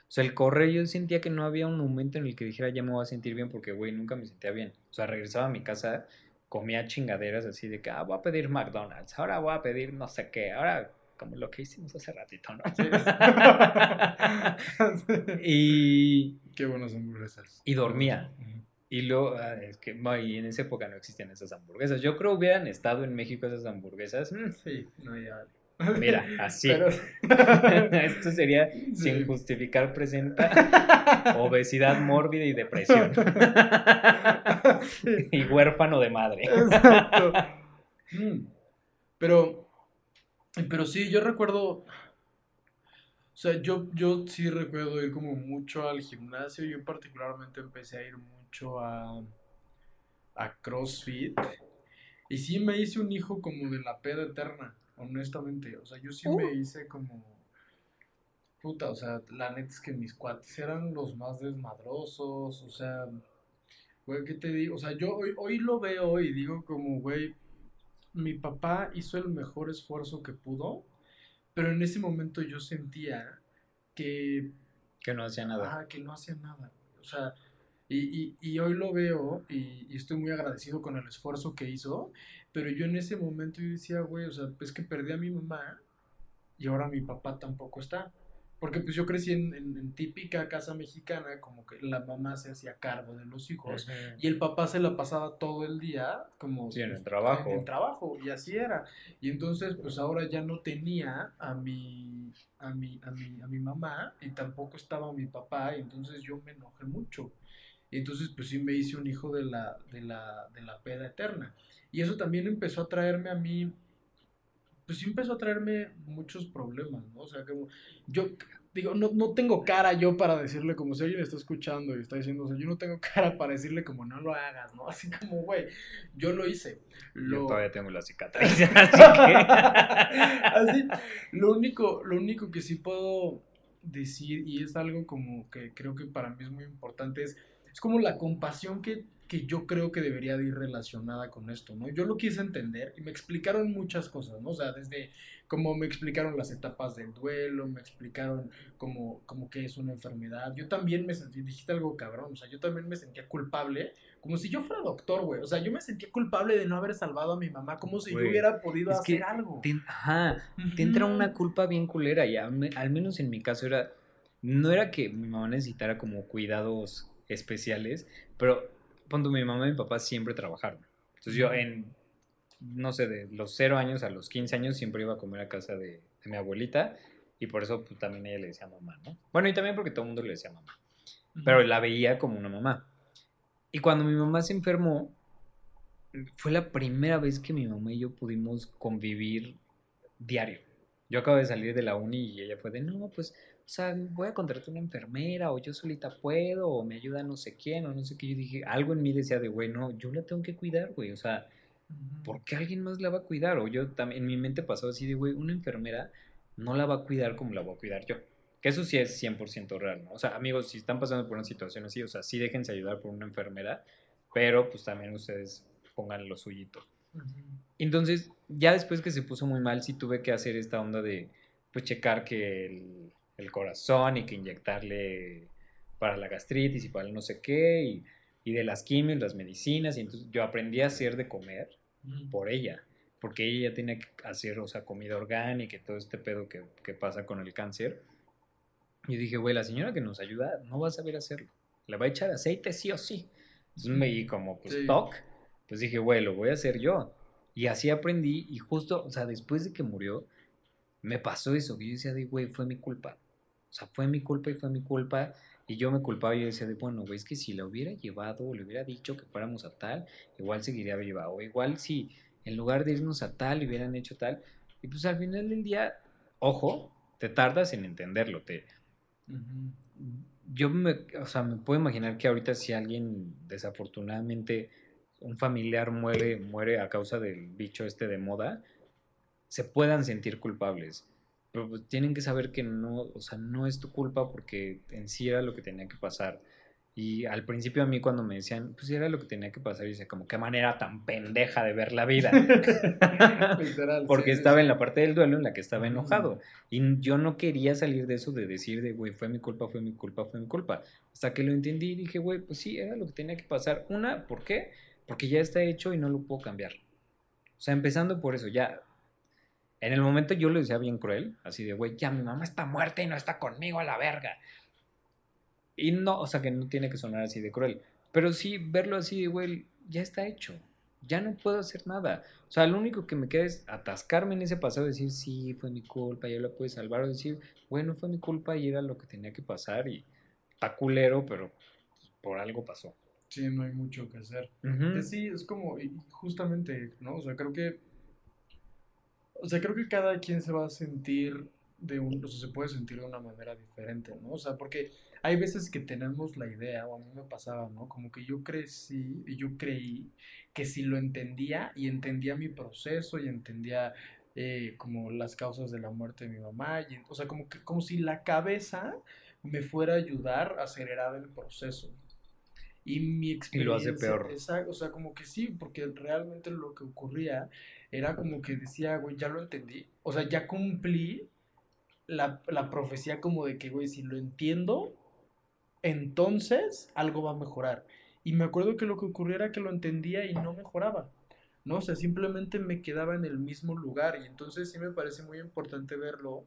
O sea, el correr, yo sentía que no había un momento en el que dijera ya me voy a sentir bien, porque, güey, nunca me sentía bien. O sea, regresaba a mi casa, comía chingaderas así de que, ah, voy a pedir McDonald's, ahora voy a pedir no sé qué, ahora, como lo que hicimos hace ratito, ¿no? y. Qué buenas hamburguesas. Y dormía. Y luego, ah, es que y en esa época no existían esas hamburguesas. Yo creo hubieran estado en México esas hamburguesas. mm, Sí, no, ya. Mira, así. Pero- Esto sería Sí. sin justificar presenta obesidad mórbida y depresión. Sí. y huérfano de madre. Exacto. Mm. Pero, pero sí, yo recuerdo, o sea, yo, yo sí recuerdo ir como mucho al gimnasio. Yo particularmente empecé a ir mucho a, a CrossFit. Y sí me hice un hijo como de la peda eterna, honestamente. O sea, yo sí me hice como... Puta, o sea, la neta es que mis cuates eran los más desmadrosos, o sea, güey, ¿qué te digo? O sea, yo hoy, hoy lo veo y digo como, güey, mi papá hizo el mejor esfuerzo que pudo, pero en ese momento yo sentía que, Que no hacía nada. ajá, que no hacía nada. O sea, y, y, y hoy lo veo y, y estoy muy agradecido con el esfuerzo que hizo, pero yo en ese momento yo decía, güey, o sea, es que perdí a mi mamá y ahora mi papá tampoco está. Porque pues yo crecí en, en- en típica casa mexicana, como que la mamá se hacía cargo de los hijos y el papá se la pasaba todo el día como Sí, en el pues, trabajo. en el trabajo y así era. Y entonces pues ahora ya no tenía a mi a mi a mi a mi mamá y tampoco estaba mi papá y entonces yo me enojé mucho. Y entonces pues sí me hice un hijo de la de la de la peda eterna. Y eso también empezó a traerme a mí pues sí empezó a traerme muchos problemas, ¿no? O sea, como yo digo, no, no tengo cara yo para decirle como si alguien está escuchando y está diciendo, o sea, yo no tengo cara para decirle como no lo hagas, ¿no? Así como, güey, yo lo hice. Yo Lo... todavía tengo la cicatriz. así Así, lo único, lo único que sí puedo decir, y es algo como que creo que para mí es muy importante, es, es como la compasión que, que yo creo que debería de ir relacionada con esto, ¿no? Yo lo quise entender y me explicaron muchas cosas, ¿no? O sea, desde como me explicaron las etapas del duelo, me explicaron como, como que es una enfermedad. Yo también me sentí, dijiste algo cabrón, o sea, yo también me sentía culpable, como si yo fuera doctor, güey. O sea, yo me sentía culpable de no haber salvado a mi mamá, como si yo hubiera podido que hacer algo. Te- ajá, te entra una culpa bien culera y al, al menos en mi caso era, no era que mi mamá necesitara como cuidados especiales, pero cuando mi mamá y mi papá siempre trabajaron. Entonces yo en, no sé, de los 0 años a los 15 años siempre iba a comer a casa de, de mi abuelita Y por eso pues, también ella le decía mamá, ¿no? Bueno, y también porque todo el mundo le decía mamá. Pero la veía como una mamá. Y cuando mi mamá se enfermó, fue la primera vez que mi mamá y yo pudimos convivir diario. Yo acabo de salir de la uni y ella fue de, no, pues, o sea, voy a contratar una enfermera o yo solita puedo o me ayuda no sé quién o no sé qué. Yo dije, algo en mí decía de, güey, no, yo la tengo que cuidar, güey. O sea, ¿por qué alguien más la va a cuidar? O yo también, en mi mente pasó así de, güey, una enfermera no la va a cuidar como la voy a cuidar yo. Que eso sí es 100% real, ¿no? O sea, amigos, si están pasando por una situación así, o sea, sí déjense ayudar por una enfermera, pero pues también ustedes pongan lo suyito. Entonces, ya después que se puso muy mal, sí tuve que hacer esta onda de, pues, checar que el, el corazón y que inyectarle para la gastritis y para el no sé qué, y, y de las quimios, las medicinas, y entonces yo aprendí a hacer de comer por ella porque ella tenía que hacer, o sea, comida orgánica y todo este pedo que, que pasa con el cáncer. Y dije, güey, la señora que nos ayuda no va a saber hacerlo. Le va a echar aceite sí o sí. Entonces me di como, pues, sí. toc. Pues dije, güey, lo voy a hacer yo. Y así aprendí. Y justo, o sea, después de que murió, me pasó eso. Que yo decía, de, güey, fue mi culpa. O sea, fue mi culpa y fue mi culpa. Y yo me culpaba y yo decía, de, bueno, güey, es que si la hubiera llevado o le hubiera dicho que fuéramos a tal, igual seguiría viva. O igual si en lugar de irnos a tal, hubieran hecho tal. Y pues al final del día, ojo, te tardas en entenderlo. Te... Uh -huh. Yo me, o sea, me puedo imaginar que ahorita si alguien desafortunadamente, un familiar muere, muere a causa del bicho este de moda, se puedan sentir culpables. Pero pues tienen que saber que no, o sea, no es tu culpa porque en sí era lo que tenía que pasar. Y al principio a mí cuando me decían, pues era lo que tenía que pasar, y decía, como qué manera tan pendeja de ver la vida. Literal, Porque sí, estaba sí. en la parte del duelo en la que estaba enojado. Y yo no quería salir de eso de decir de, güey, fue mi culpa, fue mi culpa, fue mi culpa. Hasta que lo entendí y dije, güey, pues sí, era lo que tenía que pasar. Una, ¿por qué? Porque ya está hecho y no lo puedo cambiar. O sea, empezando por eso, ya. En el momento yo lo decía bien cruel, así de, güey, ya mi mamá está muerta y no está conmigo a la verga. Y no, o sea, que no tiene que sonar así de cruel. Pero sí verlo así de, güey, ya está hecho. Ya no puedo hacer nada. O sea, lo único que me queda es atascarme en ese pasado decir, sí, fue mi culpa, yo la pude salvar. O decir, bueno, fue mi culpa y era lo que tenía que pasar. Y está culero, pero por algo pasó. Sí, no hay mucho que hacer. Uh -huh. Sí, es como, justamente, ¿no? O sea, creo que. O sea, creo que cada quien se va a sentir de un. O sea, se puede sentir de una manera diferente, ¿no? O sea, porque hay veces que tenemos la idea, o a mí me pasaba, ¿no? Como que yo crecí yo creí que si lo entendía y entendía mi proceso y entendía eh, como las causas de la muerte de mi mamá, y, o sea, como, que, como si la cabeza me fuera a ayudar a acelerar el proceso. Y mi experiencia... Y lo hace peor. Esa, o sea, como que sí, porque realmente lo que ocurría era como que decía, güey, ya lo entendí. O sea, ya cumplí la, la profecía como de que, güey, si lo entiendo, entonces algo va a mejorar. Y me acuerdo que lo que ocurría era que lo entendía y no mejoraba. ¿no? O sea, simplemente me quedaba en el mismo lugar. Y entonces sí me parece muy importante verlo.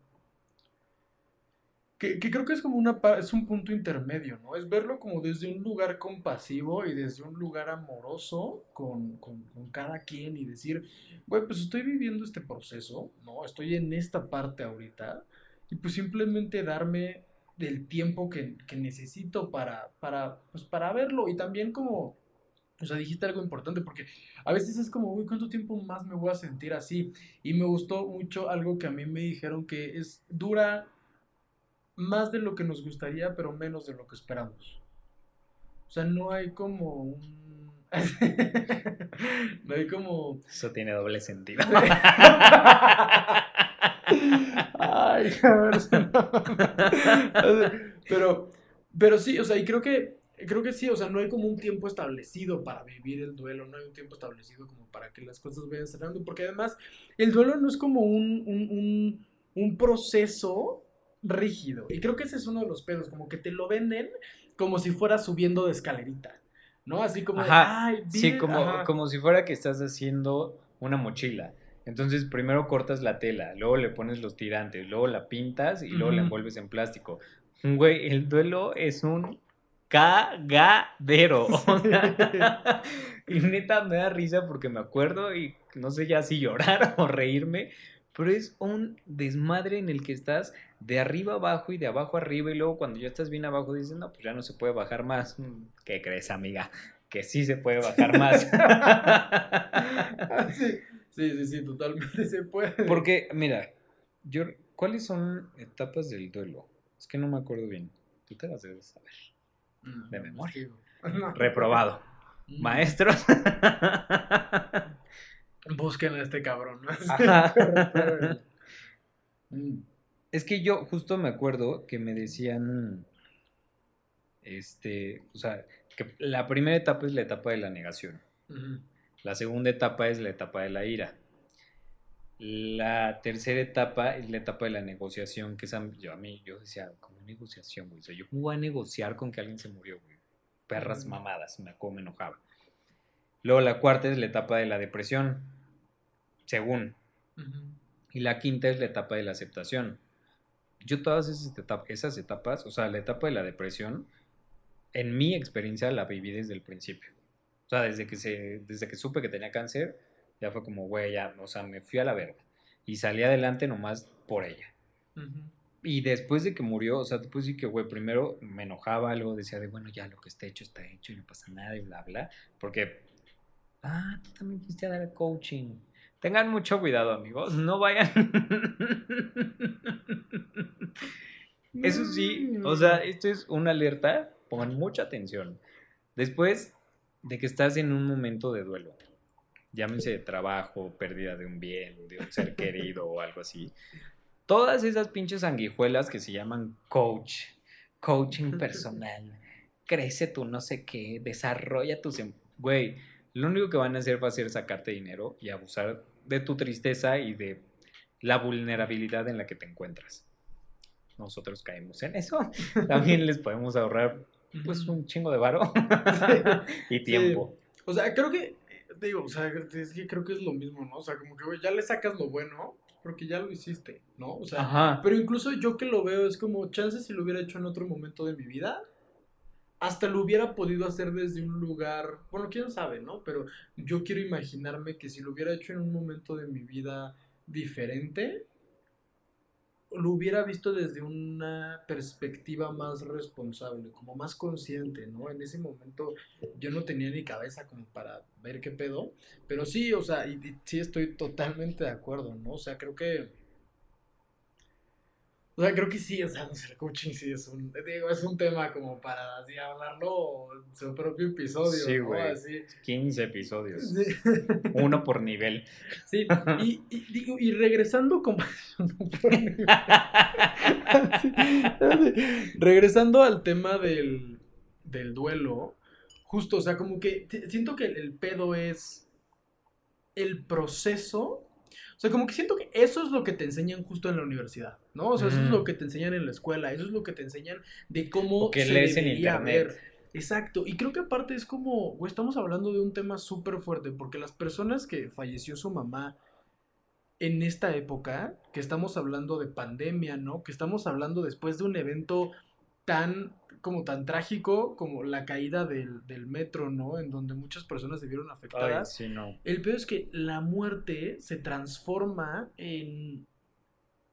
Que, creo que es como una, es un punto intermedio, ¿no? Es verlo como desde un lugar compasivo y desde un lugar amoroso con, con, cada quien y decir, güey, pues estoy viviendo este proceso, ¿no? Estoy en esta parte ahorita. Y pues simplemente darme del tiempo que, que necesito para, para, pues para verlo y también como, o sea, dijiste algo importante porque a veces es como, ¿cuánto tiempo más me voy a sentir así? Y me gustó mucho algo que a mí me dijeron que es, dura más de lo que nos gustaría, pero menos de lo que esperamos. O sea, no hay como un... no hay como... Eso tiene doble sentido. Ay, a ver, pero, pero sí, o sea, y creo que, creo que sí, o sea, no hay como un tiempo establecido para vivir el duelo, no hay un tiempo establecido como para que las cosas vayan cerrando, porque además el duelo no es como un, un, un, un proceso rígido, y creo que ese es uno de los pedos, como que te lo venden como si fuera subiendo de escalerita, ¿no? Así como, ajá, de, Ay, sí, como, como si fuera que estás haciendo una mochila. Entonces primero cortas la tela, luego le pones los tirantes, luego la pintas y luego uh -huh. la envuelves en plástico. Güey, el duelo es un cagadero. y neta me da risa porque me acuerdo y no sé ya si llorar o reírme, pero es un desmadre en el que estás de arriba abajo y de abajo arriba y luego cuando ya estás bien abajo dices, no, pues ya no se puede bajar más. Mm, ¿Qué crees, amiga? Que sí se puede bajar más. sí, sí, sí, totalmente se puede. Porque, mira, yo, ¿cuáles son etapas del duelo? Es que no me acuerdo bien. Tú te las debes saber. Mm, De memoria. No. Reprobado. Mm. Maestros. Busquen a este cabrón. Ajá. Es que yo justo me acuerdo que me decían, este, o sea, que la primera etapa es la etapa de la negación, la segunda etapa es la etapa de la ira, la tercera etapa es la etapa de la negociación, que esa, yo a mí, yo decía, ¿cómo negociación, güey? O sea, yo cómo voy a negociar con que alguien se murió, güey. Perras mamadas, me acuerdo, me enojaba. Luego la cuarta es la etapa de la depresión, según, y la quinta es la etapa de la aceptación. Yo todas esas, etap- esas etapas, o sea, la etapa de la depresión, en mi experiencia la viví desde el principio. O sea, desde que, se, desde que supe que tenía cáncer, ya fue como, güey, ya, o sea, me fui a la verga. Y salí adelante nomás por ella. Ujú. Y después de que murió, o sea, después sí que, güey, primero me enojaba, luego decía de, bueno, ya lo que está hecho está hecho y no pasa nada y bla, bla. Porque, ah, tú también fuiste a dar coaching. Tengan mucho cuidado, amigos, no vayan. Eso sí, o sea, esto es una alerta, pongan mucha atención. Después de que estás en un momento de duelo, llámese de trabajo, pérdida de un bien, de un ser querido o algo así, todas esas pinches sanguijuelas que se llaman coach, coaching personal, crece tu no sé qué, desarrolla tus... em- Güey, lo único que van a hacer va a ser sacarte dinero y abusar de tu tristeza y de la vulnerabilidad en la que te encuentras. Nosotros caemos en eso. También les podemos ahorrar pues un chingo de varo y tiempo. O sea, creo que, eh, digo, o sea, es que creo que es lo mismo, ¿no? O sea, como que, güey, ya le sacas lo bueno porque ya lo hiciste, ¿no? O sea, Ajá. pero incluso yo que lo veo es como, chances si lo hubiera hecho en otro momento de mi vida, hasta lo hubiera podido hacer desde un lugar, bueno, quién sabe, ¿no? Pero yo quiero imaginarme que si lo hubiera hecho en un momento de mi vida diferente, lo hubiera visto desde una perspectiva más responsable, como más consciente, ¿no? En ese momento yo no tenía ni cabeza como para ver qué pedo, pero sí, o sea, y, sí estoy totalmente de acuerdo, ¿no? O sea, creo que... O sea, creo que sí, o sea, no sé, el coaching sí es un, digo, es un tema como para así hablarlo en su propio episodio, Sí, ¿no? güey. Así. 15 episodios. Sí. Uno por nivel. Sí, y, y digo, y regresando como... Regresando al tema del, del duelo, justo, o sea, como que siento que el pedo es el proceso. O sea, como que siento que eso es lo que te enseñan justo en la universidad, ¿no? O sea, eso es lo que te enseñan en la escuela, eso es lo que te enseñan de cómo O que se lees en internet. ver. Exacto, y creo que aparte es como, güey, estamos hablando de un tema súper fuerte, porque las personas que falleció su mamá en esta época, que estamos hablando de pandemia, ¿no? Que estamos hablando después de un evento tan, como tan trágico como la caída del, del metro, ¿no? En donde muchas personas se vieron Ay, afectadas. sí, no. El peor es que la muerte se transforma en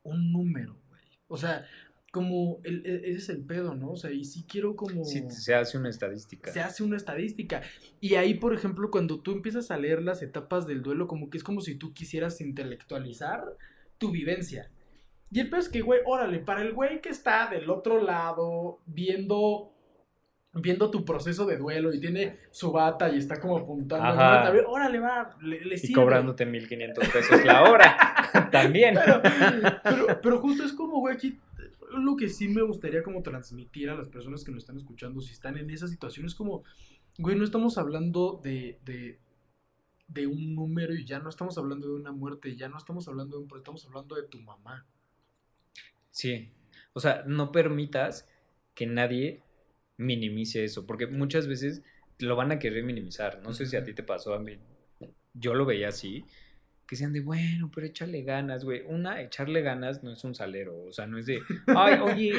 un número, güey. O sea, como, el, e- ese es el pedo, ¿no? O sea, y sí quiero como Sí, se hace una estadística. se hace una estadística. Y ahí, por ejemplo, cuando tú empiezas a leer las etapas del duelo, como que es como si tú quisieras intelectualizar tu vivencia. Y el peor es que, güey, órale, para el güey que está del otro lado viendo viendo tu proceso de duelo y tiene su bata y está como apuntando, Ajá. tabla, órale, va, le, le Y cobrándote 1500 pesos la hora. También. Pero, pero, pero justo es como, güey, aquí lo que sí me gustaría como transmitir a las personas que nos están escuchando, si están en esa situación, es como, güey, no estamos hablando de, de, de un número y ya no estamos hablando de una muerte y ya no estamos hablando de un, estamos hablando de tu mamá. Sí. O sea, no permitas que nadie minimice eso, porque muchas veces lo van a querer minimizar. No sé si a ti te pasó, a mí. Yo lo veía así, que sean de, bueno, pero échale ganas, güey. Una, echarle ganas no es un salero, o sea, no es de, ay, oye,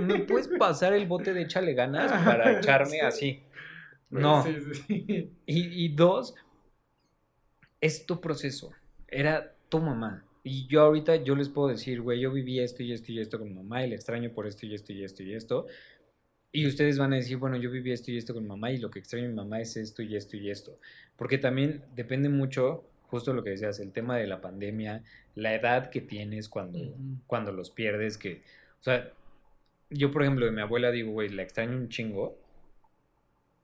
¿me puedes pasar el bote de échale ganas para echarme Sí. así? No. Sí, sí, sí. Y, y dos, es tu proceso. Era tu mamá. Y yo ahorita yo les puedo decir, güey, yo viví esto y esto y esto con mi mamá y le extraño por esto y esto y esto y esto. Y ustedes van a decir, bueno, yo viví esto y esto con mi mamá y lo que extraño a mi mamá es esto y esto y esto. Porque también depende mucho, justo lo que decías, el tema de la pandemia, la edad que tienes cuando, cuando los pierdes, que, o sea, yo por ejemplo de mi abuela digo, güey, la extraño un chingo,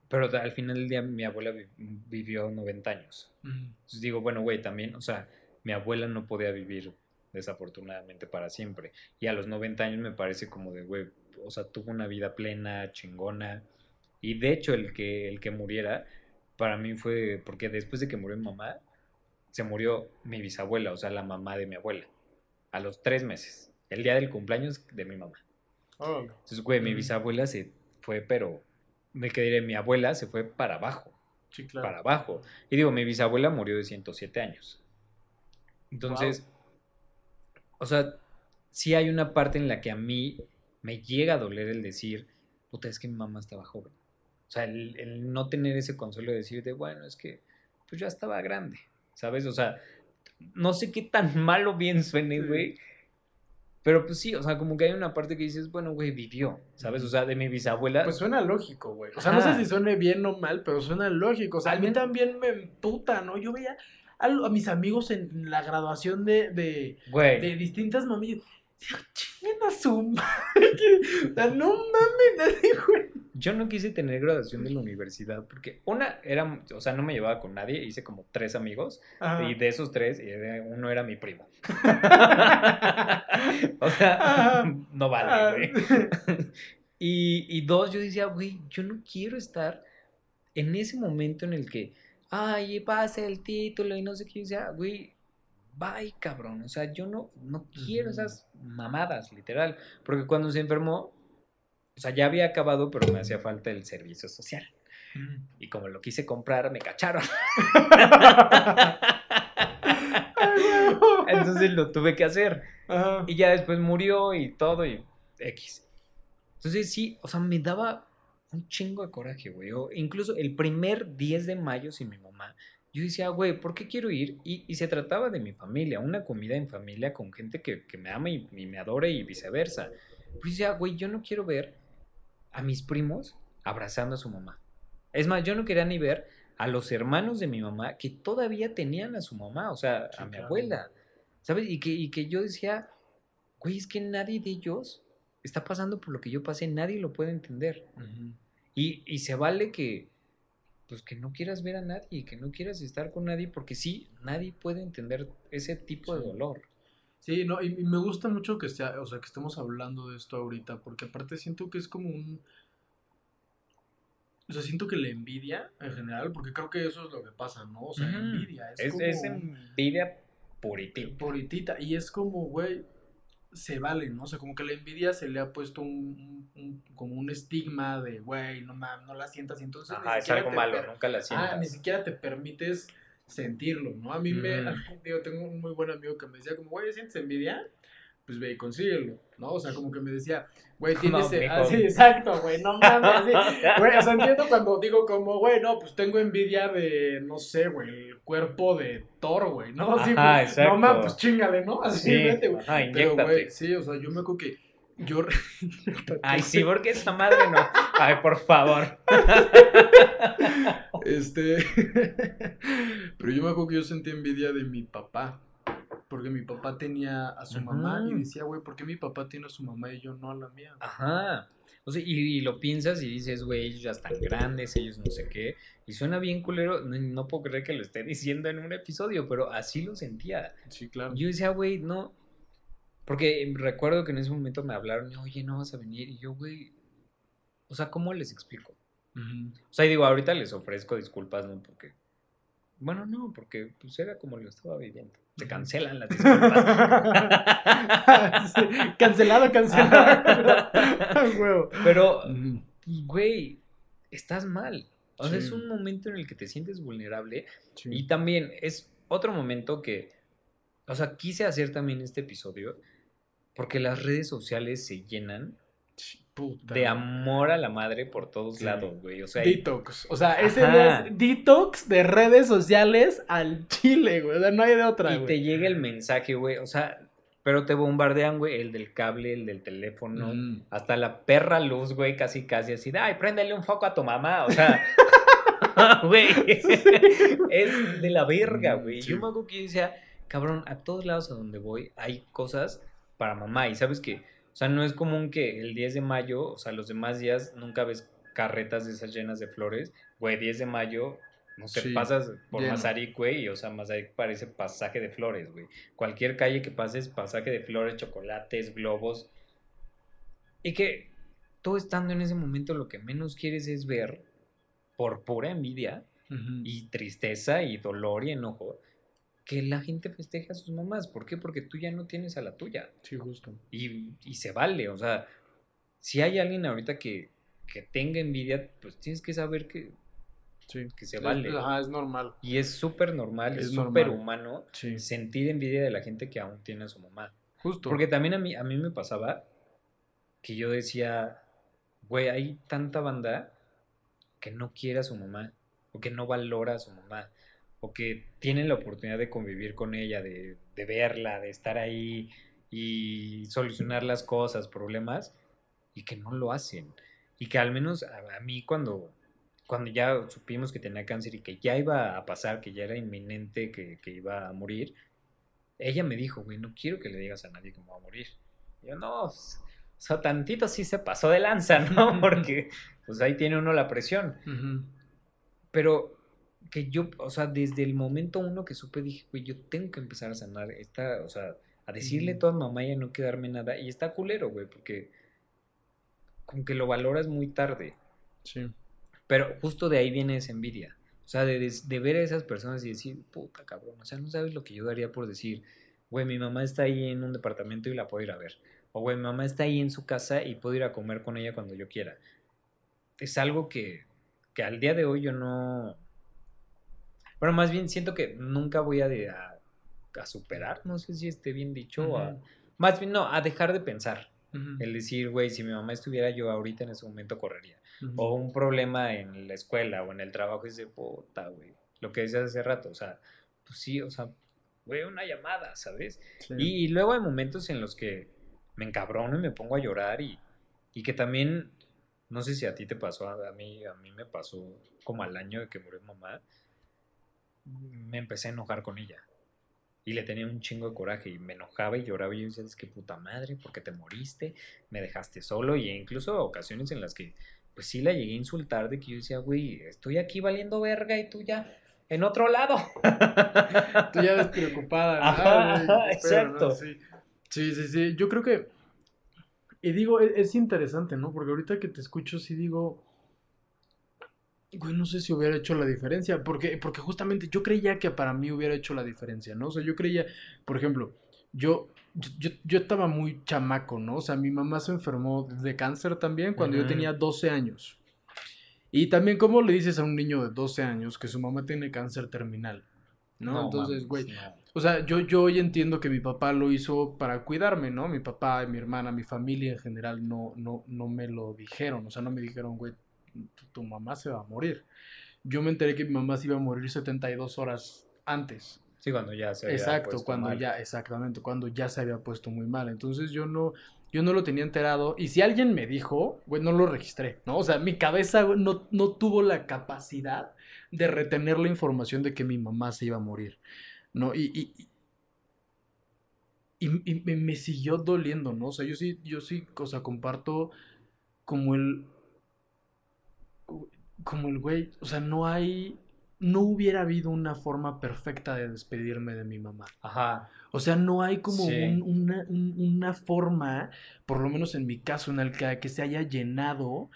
pero al final del día mi abuela vi- vivió 90 años. Entonces digo, bueno, güey, también, o sea, mi abuela no podía vivir desafortunadamente para siempre. Y a los 90 años me parece como de, güey, o sea, tuvo una vida plena, chingona. Y de hecho, el que, el que muriera, para mí fue, porque después de que murió mi mamá, se murió mi bisabuela, o sea, la mamá de mi abuela, a los tres meses, el día del cumpleaños de mi mamá. Órale. Entonces, güey, mi bisabuela se fue, pero, me que diré, mi abuela se fue para abajo Sí, claro. para abajo. Y digo, mi bisabuela murió de 107 años. Entonces, o sea, sí hay una parte en la que a mí me llega a doler el decir, puta, es que mi mamá estaba joven. O sea, el, el no tener ese consuelo de decir de, bueno, es que pues ya estaba grande, ¿sabes? O sea, no sé qué tan mal o bien suene, güey. Pero pues sí, o sea, como que hay una parte que dices, bueno, güey, vivió, ¿sabes? O sea, de mi bisabuela. Pues suena lógico, güey. O sea, no sé si suene bien o mal, pero suena lógico. O sea, a mí también me emputa, ¿no? Yo veía a, mis amigos en la graduación de, de, güey. de distintas mamillas. Chinguen a su madre. O sea, no mames, güey. Yo no quise tener graduación de la universidad porque una era, o sea, no me llevaba con nadie, hice como tres amigos Ajá. y de esos tres, uno era mi primo. o sea, Ajá. no vale, güey. Y, y dos, yo decía, güey, yo no quiero estar en ese momento en el que, ay, pasa el título y no sé qué, o sea, güey, bye, cabrón. O sea, yo no, no quiero esas mamadas, literal. Porque cuando se enfermó, o sea, ya había acabado, pero me hacía falta el servicio social. Y como lo quise comprar, me cacharon. Entonces lo tuve que hacer. Ajá. Y ya después murió y todo y X. Entonces sí, o sea, me daba un chingo de coraje, güey. O incluso el primer 10 de mayo sin mi mamá, yo decía, güey, ¿por qué quiero ir? Y, y se trataba de mi familia, una comida en familia con gente que, que me ama y, y me adora y viceversa. Pero yo decía, güey, yo no quiero ver a mis primos abrazando a su mamá. Es más, yo no quería ni ver a los hermanos de mi mamá que todavía tenían a su mamá, o sea, Sí, a mi claro. abuela. ¿Sabes? Y que, y que yo decía, güey, es que nadie de ellos está pasando por lo que yo pasé, nadie lo puede entender. Ujú. Y, y se vale que, pues que no quieras ver a nadie, que no quieras estar con nadie, porque sí, nadie puede entender ese tipo de dolor. Sí, no, y, y me gusta mucho que sea, o sea, que estemos hablando de esto ahorita, porque aparte siento que es como un, o sea, siento que la envidia en general, porque creo que eso es lo que pasa, ¿no? O sea, envidia, es, Es, como es envidia puritita. puritita, y es como, güey, se vale, ¿no? O sea, como que la envidia se le ha puesto un, un- un- como un estigma de, güey, no mames, no la sientas, y entonces ni Ajá, es siquiera algo te malo, nunca la Ah, sientas. ni siquiera te permites sentirlo, ¿no? A mí me, Ujú. digo, tengo un muy buen amigo que me decía como, güey, ¿sientes envidia? Pues ve y consíguelo, ¿no? O sea, como que me decía, güey, tienes... No, así, exacto, güey, no mames, así. Güey, o sea, entiendo cuando digo como, güey, no, pues tengo envidia de, no sé, güey, el cuerpo de Thor, güey, ¿no? Así, Ajá, pues, exacto. No mames, pues chingale, ¿no? Así, Sí, vete, güey. Pero, güey, sí, o sea, yo me acuerdo que yo... Ay, sí, porque esa madre no. Ay, por favor. Este. Pero yo me acuerdo que yo sentí envidia de mi papá. Porque mi papá tenía a su mamá y decía, güey, ¿por qué mi papá tiene a su mamá y yo no a la mía? Ajá. O sea, y, y lo piensas y dices, güey, ellos ya están grandes, ellos no sé qué. Y suena bien culero. No, no puedo creer que lo esté diciendo en un episodio, pero así lo sentía. Sí, claro. Yo decía, güey, no. Porque recuerdo que en ese momento me hablaron, oye, no vas a venir. Y yo, güey, o sea, ¿cómo les explico? O sea, y digo, ahorita les ofrezco disculpas, ¿no? Porque, bueno, no, porque pues era como lo estaba viviendo. Se Ujú. cancelan las disculpas. Sí, Cancelado, cancelado. Huevo. Pero, güey, estás mal. O sea, Sí. es un momento en el que te sientes vulnerable. Sí. Y también es otro momento que, o sea, quise hacer también este episodio porque las redes sociales se llenan Puta. de amor a la madre por todos Sí. lados, güey. O sea, Detox. O sea, ese Ajá. es detox de redes sociales al chile, güey. O sea, no hay de otra, y te güey. llega el mensaje, güey. O sea, pero te bombardean, güey, el del cable, el del teléfono. Mm. Hasta la perra luz, güey, casi casi así de, ay, préndele un foco a tu mamá. O sea, güey, es de la verga, güey. Mm, Sí. Yo me acuerdo que decía, cabrón, a todos lados a donde voy hay cosas para mamá. Y sabes que, o sea, no es común que el 10 de mayo, o sea, los demás días nunca ves carretas de esas llenas de flores. Güey, 10 de mayo, no sé, Sí, pasas por lleno. Mazarik, güey, y o sea, Mazarik parece pasaje de flores, güey. Cualquier calle que pases, pasaje de flores, chocolates, globos. Y que tú estando en ese momento lo que menos quieres es ver, por pura envidia y tristeza y dolor y enojo, que la gente festeja a sus mamás. ¿Por qué? Porque tú ya no tienes a la tuya. Sí, justo. Y, y se vale, o sea, si hay alguien ahorita que, que tenga envidia, pues tienes que saber que, Sí. que se vale. Es, ajá, es normal. Y es súper normal, es súper humano Sí. sentir envidia de la gente que aún tiene a su mamá. Justo. Porque también a mí, a mí me pasaba que yo decía, güey, hay tanta banda que no quiere a su mamá, o que no valora a su mamá, o que tienen la oportunidad de convivir con ella, de, de verla, de estar ahí y solucionar las cosas, problemas, y que no lo hacen. Y que al menos a, a mí cuando, cuando ya supimos que tenía cáncer y que ya iba a pasar, que ya era inminente, que, que iba a morir, ella me dijo, güey, no quiero que le digas a nadie que me va a morir. Y yo, no, o sea, tantito sí se pasó de lanza, ¿no? Porque, pues ahí tiene uno la presión. Ujú. Pero que yo, o sea, desde el momento uno que supe, dije, güey, yo tengo que empezar a sanar esta, o sea, a decirle Ujú. todo a mamá y a no quedarme nada. Y está culero, güey, porque como que lo valoras muy tarde. Sí. Pero justo de ahí viene esa envidia. O sea, de, de ver a esas personas y decir, puta cabrón, o sea, no sabes lo que yo daría por decir, güey, mi mamá está ahí en un departamento y la puedo ir a ver. O, güey, mi mamá está ahí en su casa y puedo ir a comer con ella cuando yo quiera. Es algo que, que al día de hoy yo no... Bueno, más bien siento que nunca voy a, de- a, a superar, no sé si esté bien dicho, a- más bien no, a dejar de pensar. El decir, güey, si mi mamá estuviera yo ahorita en ese momento correría o un problema en la escuela o en el trabajo, es de puta, güey. Lo que decías hace rato, o sea, pues sí, o sea, güey, una llamada, ¿sabes? Sí. Y, y luego hay momentos en los que me encabrono y me pongo a llorar y, y que también, no sé si a ti te pasó, a, a mí, a mí me pasó como al año de que murió mamá, me empecé a enojar con ella. Y le tenía un chingo de coraje y me enojaba y lloraba y yo decía, es que puta madre, porque te moriste, me dejaste solo y incluso ocasiones en las que pues sí la llegué a insultar de que yo decía, güey, estoy aquí valiendo verga y tú ya en otro lado. Tú ya despreocupada. ¿no? Ajá, exacto. Sí. sí, sí, sí. Yo creo que. Y digo, e- es, interesante, ¿no? Porque ahorita que te escucho, sí digo. Güey, no sé si hubiera hecho la diferencia. Porque, porque justamente yo creía que para mí hubiera hecho la diferencia, ¿no? O sea, yo creía, por ejemplo, yo. Yo, yo estaba muy chamaco, ¿no? O sea, mi mamá se enfermó de cáncer también cuando yo tenía 12 años. Y también, ¿cómo le dices a un niño de 12 años que su mamá tiene cáncer terminal? ¿No? Entonces, güey, no. o sea, yo, yo hoy entiendo que mi papá lo hizo para cuidarme, ¿no? Mi papá, mi hermana, mi familia en general no, no, no me lo dijeron. O sea, no me dijeron, güey, tu, tu mamá se va a morir. Yo me enteré que mi mamá se iba a morir 72 horas antes. Sí, cuando ya se había Exacto, puesto cuando mal. ya, exactamente, cuando ya se había puesto muy mal. Entonces yo no, yo no lo tenía enterado. Y si alguien me dijo, güey, no lo registré, ¿no? O sea, mi cabeza no, no tuvo la capacidad de retener la información de que mi mamá se iba a morir, ¿no? Y, y, y, y me, me siguió doliendo, ¿no? O sea, yo sí, yo sí, o sea, comparto como el, como el güey, o sea, no hay, no hubiera habido una forma perfecta de despedirme de mi mamá. Ajá. O sea, no hay como Sí. un- una, un- una forma, por lo menos en mi caso, en el que, que se haya llenado,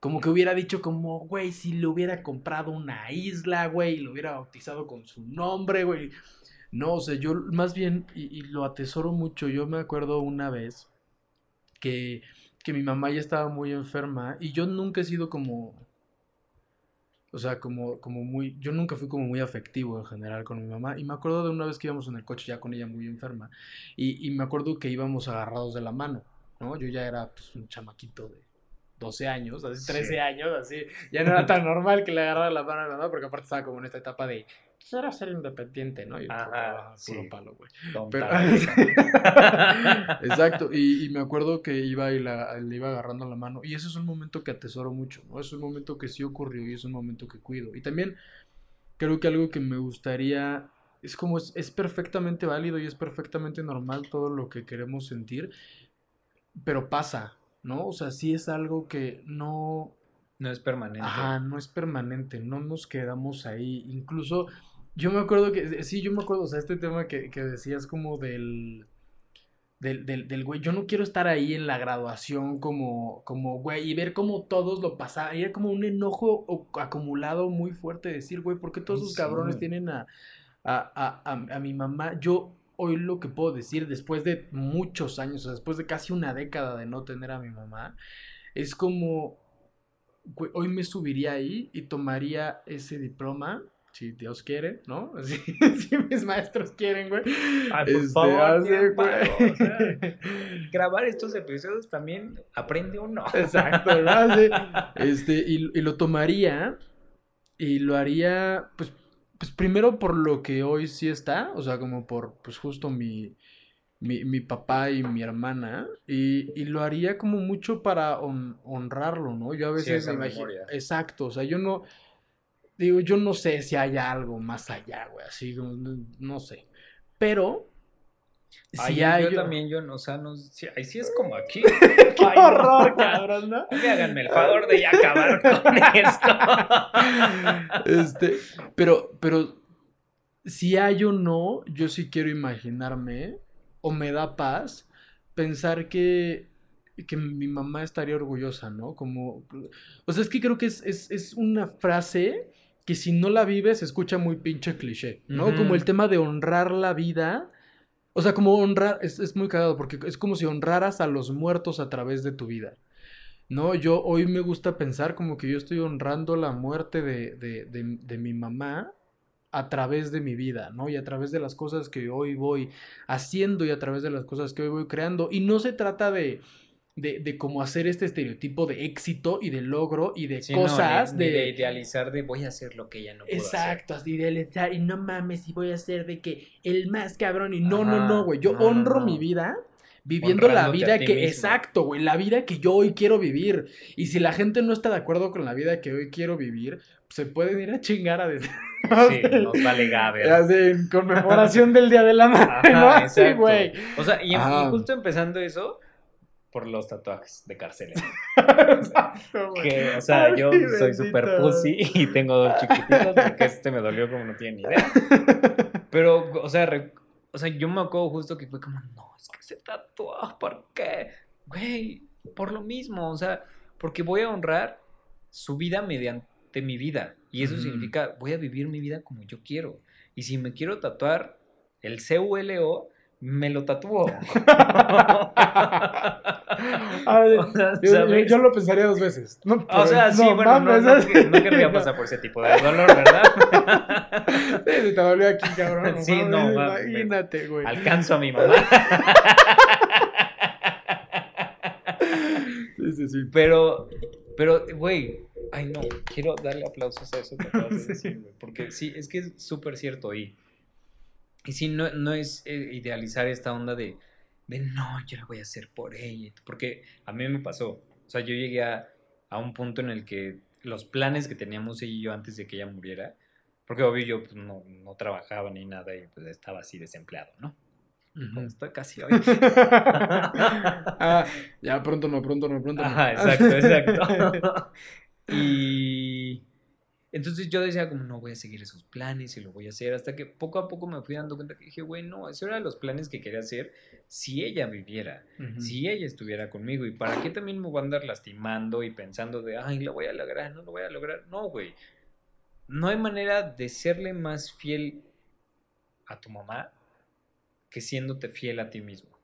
como que hubiera dicho como, güey, si le hubiera comprado una isla, güey, y lo hubiera bautizado con su nombre, güey. No, o sea, yo más bien, y, y lo atesoro mucho, yo me acuerdo una vez que, que mi mamá ya estaba muy enferma y yo nunca he sido como, o sea, como, como muy, yo nunca fui como muy afectivo en general con mi mamá. Y me acuerdo de una vez que íbamos en el coche ya con ella muy enferma. Y, y me acuerdo que íbamos agarrados de la mano, ¿no? Yo ya era pues un chamaquito de 12 años, así 13 años, así, ya no era tan normal que le agarrara la mano a mi mamá, porque aparte estaba como en esta etapa de, quiero ser independiente, ¿no? Y Ajá, puro sí. palo, güey. Pero-. Exacto, y, y me acuerdo que iba y la, le iba agarrando la mano, y ese es un momento que atesoro mucho, ¿no? Es un momento que sí ocurrió y es un momento que cuido. Y también creo que algo que me gustaría, es como es, es perfectamente válido y es perfectamente normal todo lo que queremos sentir, pero pasa, ¿no? O sea, sí es algo que no, No es permanente. Ajá, no es permanente, no nos quedamos ahí. Incluso, yo me acuerdo que, sí, yo me acuerdo, o sea, este tema que, que decías como del, del, del, del güey, yo no quiero estar ahí en la graduación como, como, güey, y ver cómo todos lo pasaban. Era como un enojo acumulado muy fuerte de decir, güey, ¿por qué todos esos cabrones tienen a, a, a, a, a mi mamá? Yo hoy lo que puedo decir, después de muchos años, o sea, después de casi una década de no tener a mi mamá, es como, güey, hoy me subiría ahí y tomaría ese diploma, si Dios quiere, ¿no? Si, si mis maestros quieren, güey. Ay, por Este, favor, tienen güey. paro, o sea, grabar estos episodios también aprende uno. Exacto, ¿no? Sí. Este, y, y lo tomaría y lo haría, pues, pues primero por lo que hoy sí está, o sea, como por, pues justo mi, mi, mi papá y mi hermana, y, y lo haría como mucho para hon- honrarlo, ¿no? Yo a veces me imagino, exacto, o sea, yo no, digo, yo no sé si haya algo más allá, güey, así no, no sé, pero... Ay, Si yo, hay, yo también, yo no, o sea, no, sí, ahí sí es como aquí. ¡Qué Ay, no. horror, cabrón, ¿no? Me háganme el favor de ya acabar con esto. Este, pero, pero si hay o no, yo sí quiero imaginarme, o me da paz, pensar que, que mi mamá estaría orgullosa, ¿no? Como, o sea, es que creo que es, es, es una frase que si no la vives se escucha muy pinche cliché, ¿no? Como el tema de honrar la vida. O sea, como honrar, es, es muy cagado, porque es como si honraras a los muertos a través de tu vida. No, yo hoy me gusta pensar como que yo estoy honrando la muerte de, de, de- de mi mamá a través de mi vida, ¿no? Y a través de las cosas que hoy voy haciendo y a través de las cosas que hoy voy creando. Y no se trata de, de, de como hacer este estereotipo de éxito y de logro y de Sí, cosas de... de idealizar de voy a hacer lo que ella no hacer. Exacto, de idealizar y no mames, y voy a ser de que el más cabrón y no, no, Ajá, no, güey, yo no, honro no. mi vida viviendo la vida que, mismo. exacto, güey, la vida que yo hoy quiero vivir. Y si la gente no está de acuerdo con la vida que hoy quiero vivir, se pueden ir a chingar a decir. Sí, nos vale gaber. Así, en conmemoración del Día de la Madre, ¿no? Ajá, Así, güey. O sea, y, justo empezando eso, por los tatuajes de güey. Que, o sea, Ay, yo bendito. soy súper pussy y tengo dos chiquititos porque este me dolió como no tiene ni idea. Pero, o sea, re- o sea, yo me acuerdo justo que fue como, no, es que se tatuó, ¿por qué? Güey, por lo mismo, o sea, porque voy a honrar su vida mediante mi vida. Y eso significa, voy a vivir mi vida como yo quiero. Y si me quiero tatuar el CULO, me lo. Ay, O sea, yo, yo- lo pensaría dos veces. No, O sea, sí, no bueno, no, no, no querría pasar por ese tipo de dolor, ¿verdad? Sí, te dolió aquí, cabrón. Sí, no, mames. Imagínate, güey. Alcanzo a mi mamá. Sí, sí, sí. Pero, pero, güey, ay no, quiero darle aplausos a eso güey, porque sí, es que es súper cierto y, y sí, no, no es eh, idealizar esta onda de, de no, yo lo voy a hacer por ella, porque a mí me pasó, o sea, yo llegué a, a un punto en el que los planes que teníamos ella y yo antes de que ella muriera, porque obvio yo pues, no, no trabajaba ni nada y pues estaba así desempleado, ¿no? Ujú. estoy casi hoy. ah, ya pronto no, pronto no, pronto no. Ajá, exacto, exacto. y entonces yo decía como, no voy a seguir esos planes y lo voy a hacer, hasta que poco a poco me fui dando cuenta que dije, güey, no, eso era los planes que quería hacer si ella viviera, si ella estuviera conmigo, y para qué también me voy a andar lastimando y pensando de, ay, lo voy a lograr, no lo voy a lograr, no, güey. No hay manera de serle más fiel a tu mamá que siéndote fiel a ti mismo.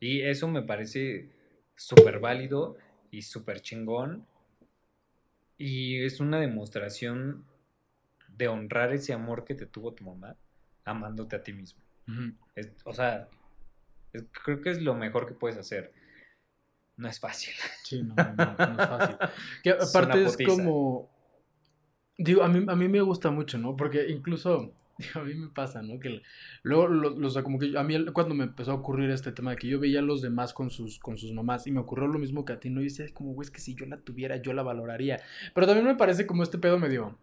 Y eso me parece súper válido y súper chingón. Y es una demostración de honrar ese amor que te tuvo tu mamá, amándote a ti mismo. Es- o sea, es- creo que es lo mejor que puedes hacer. no es fácil. Sí, no, no, no es fácil. Que aparte es, como... Digo, a mí, a mí me gusta mucho, ¿no? Porque incluso a mí me pasa, ¿no? Que luego, lo, o sea, como que a mí cuando me empezó a ocurrir este tema de que yo veía a los demás con sus, con sus mamás y me ocurrió lo mismo que a ti, ¿no? Y decía, como, güey, es que si yo la tuviera, yo la valoraría. Pero también me parece como este pedo medio,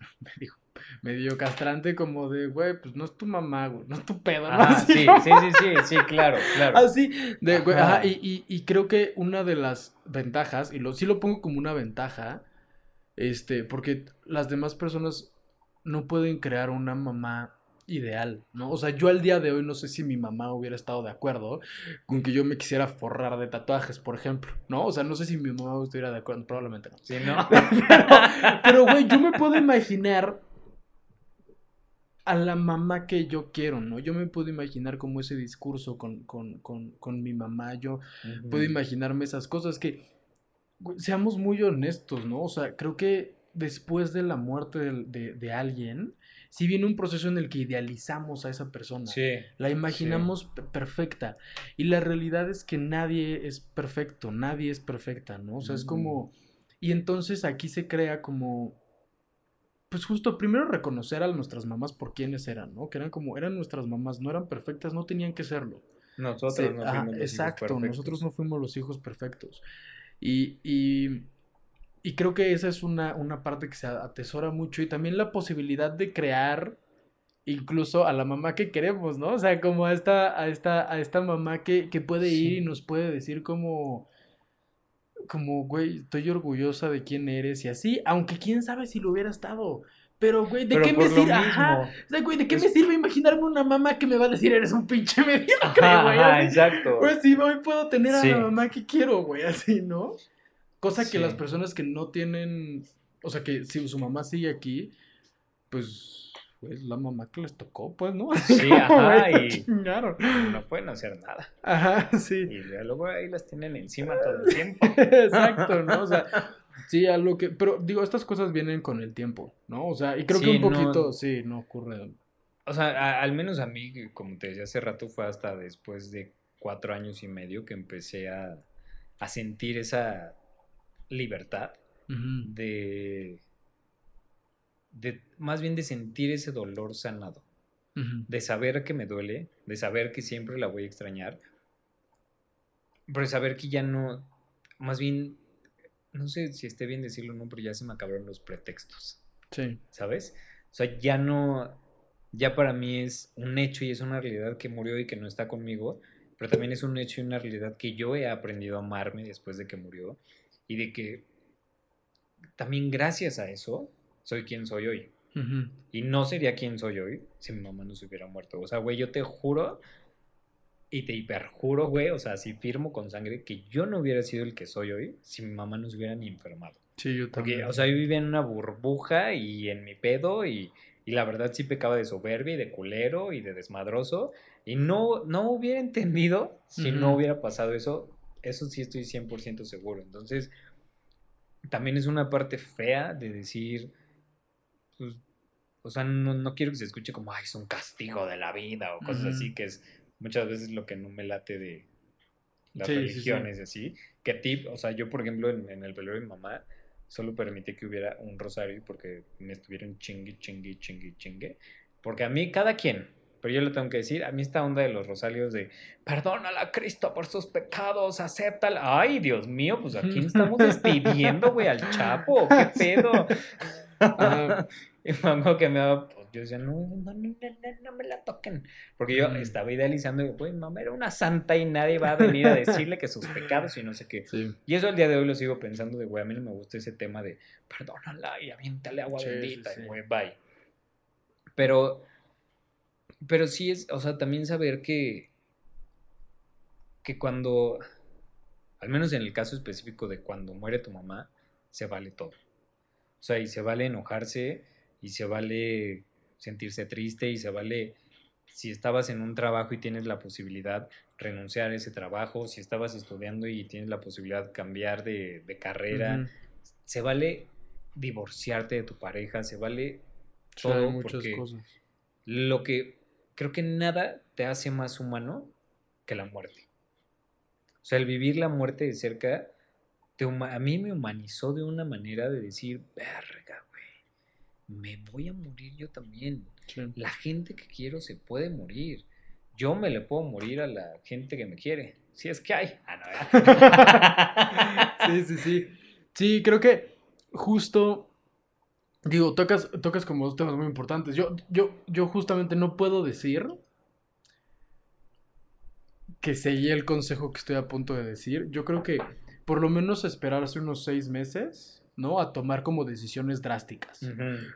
me dijo, medio castrante, como de, güey, pues no es tu mamá, güey, no es tu pedo, ¿no? Ah, sí, sí, sí, sí, sí, claro, claro. Así, de, güey, ajá, y, y, y, creo que una de las ventajas, y lo, sí lo pongo como una ventaja, este, porque las demás personas no pueden crear una mamá ideal, ¿no? O sea, yo al día de hoy no sé si mi mamá hubiera estado de acuerdo con que yo me quisiera forrar de tatuajes, por ejemplo, ¿no? O sea, no sé si mi mamá estuviera de acuerdo, probablemente no. Sí, ¿no? pero, güey, yo me puedo imaginar a la mamá que yo quiero, ¿no? Yo me puedo imaginar como ese discurso con, con, con, con mi mamá, yo puedo imaginarme esas cosas que, seamos muy honestos, ¿no? O sea, creo que después de la muerte de, de, alguien, si viene un proceso en el que idealizamos a esa persona, la imaginamos perfecta y la realidad es que nadie es perfecto, nadie es perfecta, ¿no? O sea, es como... Mm. Y entonces aquí se crea como... Pues justo primero reconocer a nuestras mamás por quienes eran, ¿no? Que eran como, eran nuestras mamás, no eran perfectas, no tenían que serlo. Nosotros no fuimos los Exacto, nosotros no fuimos los hijos perfectos. Y, y y creo que esa es una, una parte que se atesora mucho y también la posibilidad de crear incluso a la mamá que queremos, ¿no? O sea, como a esta, a esta, a esta mamá que, que puede ir y nos puede decir como, como, güey, estoy orgullosa de quién eres y así, aunque quién sabe si lo hubiera estado. Pero, güey, ¿de qué me sirve? Ajá. O sea, güey, ¿de qué me sirve imaginarme una mamá que me va a decir eres un pinche mediocre, güey? Ajá, exacto. Pues sí, hoy puedo tener a la mamá que quiero, güey, así, ¿no? Cosa que las personas que no tienen, o sea, que si su mamá sigue aquí, pues es la mamá que les tocó, pues, ¿no? Sí, ajá, y no pueden hacer nada. Ajá, sí. Y luego ahí las tienen encima todo el tiempo. Exacto, ¿no? O sea, sí, algo que, pero digo, estas cosas vienen con el tiempo, ¿no? O sea, y creo que un poquito, sí, no ocurre. O sea, al menos a mí, como te decía hace rato, fue hasta después de cuatro años y medio que empecé a, a sentir esa libertad de, de, más bien de sentir ese dolor sanado, de saber que me duele, de saber que siempre la voy a extrañar, pero saber que ya no, más bien, no sé si esté bien decirlo o no, pero ya se me acabaron los pretextos. Sí. ¿Sabes? O sea, ya no, ya para mí es un hecho y es una realidad que murió y que no está conmigo, pero también es un hecho y una realidad que yo he aprendido a amarme después de que murió y de que también gracias a eso soy quien soy hoy. Y no sería quien soy hoy si mi mamá no se hubiera muerto. O sea, güey, yo te juro y te hiperjuro, güey, o sea, si firmo con sangre que yo no hubiera sido el que soy hoy si mi mamá no se hubiera ni enfermado. Sí, yo también. Porque, o sea, yo vivía en una burbuja y en mi pedo y, y la verdad sí pecaba de soberbia y de culero y de desmadroso. Y no, no hubiera entendido si no hubiera pasado eso eso sí estoy 100% seguro. Entonces, también es una parte fea de decir, pues, o sea, no, quiero que se escuche como, ay, es un castigo de la vida o cosas así, que es muchas veces lo que no me late de las religiones y así. Que tip, o sea, yo, por ejemplo, en, el velorio de mi mamá, solo permití que hubiera un rosario porque me estuvieron chingue, chingue, chingue, chingue. Porque a mí, cada quien, pero yo le tengo que decir, a mí esta onda de los rosarios de perdónala a Cristo por sus pecados, acéptala. Ay, Dios mío, pues aquí estamos despidiendo, güey, al Chapo, qué pedo. y mamá que me daba, pues yo decía, no, no, no, no, me la toquen. Porque yo estaba idealizando, güey, mamá era una santa y nadie va a venir a decirle que sus pecados y no sé qué. Y eso al día de hoy lo sigo pensando de, güey, a mí no me gusta ese tema de perdónala y aviéntale agua bendita güey, bye. Pero pero sí es, o sea, también saber que, que cuando, al menos en el caso específico de cuando muere tu mamá, se vale todo. O sea, y se vale enojarse, y se vale sentirse triste, y se vale, si estabas en un trabajo y tienes la posibilidad, renunciar a ese trabajo, si estabas estudiando y tienes la posibilidad de cambiar de, carrera, se vale divorciarte de tu pareja, se vale todo. muchas cosas. Lo que creo que nada te hace más humano que la muerte. O sea, el vivir la muerte de cerca, te a mí me humanizó de una manera de decir, verga, güey, me voy a morir yo también. La gente que quiero se puede morir. Yo me le puedo morir a la gente que me quiere. Si es que hay. Ah, no, Sí, sí, sí. Sí, creo que justo. Digo, tocas, tocas como dos temas muy importantes. Yo, yo, yo justamente no puedo decir que seguí el consejo que estoy a punto de decir. Yo creo que por lo menos esperarse unos seis meses, ¿no? A tomar como decisiones drásticas.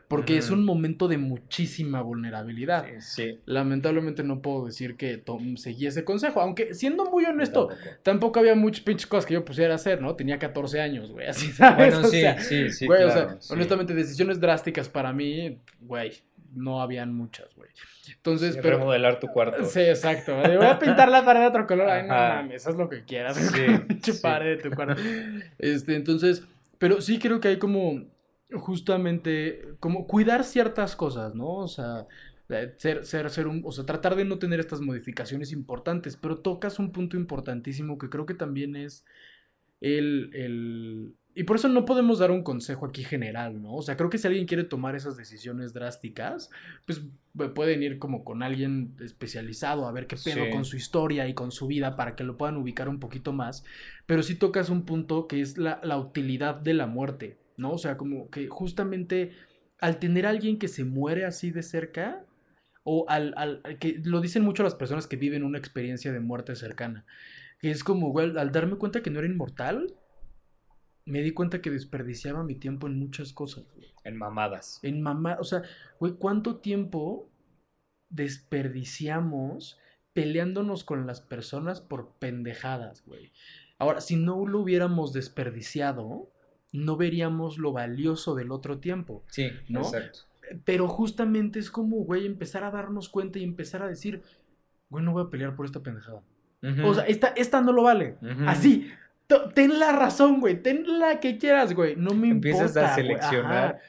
Porque es un momento de muchísima vulnerabilidad. Sí, sí. Lamentablemente no puedo decir que seguí ese consejo. Aunque siendo muy honesto, Tampoco. tampoco había muchas pinches cosas que yo pusiera a hacer, ¿no? Tenía 14 años, güey, así, ¿sabes? Bueno, O sí, sea, sí, sí. güey, o claro, sea, sí. honestamente, decisiones drásticas para mí, güey, no habían muchas, güey. Entonces, Sí, pero... remodelar tu cuarto. Sí, exacto. Voy a pintar la pared de otro color. Ay, no mames, haz lo que quieras. Sí, sí. pared de tu cuarto. Este, entonces, pero sí creo que hay como, justamente, como cuidar ciertas cosas, ¿no? O sea, eh, ser, ser, ser un, o sea, tratar de no tener estas modificaciones importantes, pero tocas un punto importantísimo que creo que también es el, el... Y por eso no podemos dar un consejo aquí general, ¿no? O sea, creo que si alguien quiere tomar esas decisiones drásticas, pues pu- pueden ir como con alguien especializado a ver qué pedo Sí. con su historia y con su vida para que lo puedan ubicar un poquito más. Pero sí tocas un punto que es la, la utilidad de la muerte, ¿no? O sea, como que justamente al tener a alguien que se muere así de cerca, o al, al- al que lo dicen mucho las personas que viven una experiencia de muerte cercana, es como, güey, al darme cuenta que no era inmortal, me di cuenta que desperdiciaba mi tiempo en muchas cosas, güey. En mamadas. En mamá, o sea, güey, ¿cuánto tiempo desperdiciamos peleándonos con las personas por pendejadas, güey? Ahora, si no lo hubiéramos desperdiciado, no veríamos lo valioso del otro tiempo. Sí, ¿No? exacto. Pero justamente es como, güey, empezar a darnos cuenta y empezar a decir, güey, no voy a pelear por esta pendejada. O sea, esta, esta no lo vale. Así. Ten la razón, güey. Ten la que quieras, güey. No me Empiezas importa. a güey. seleccionar. Ajá.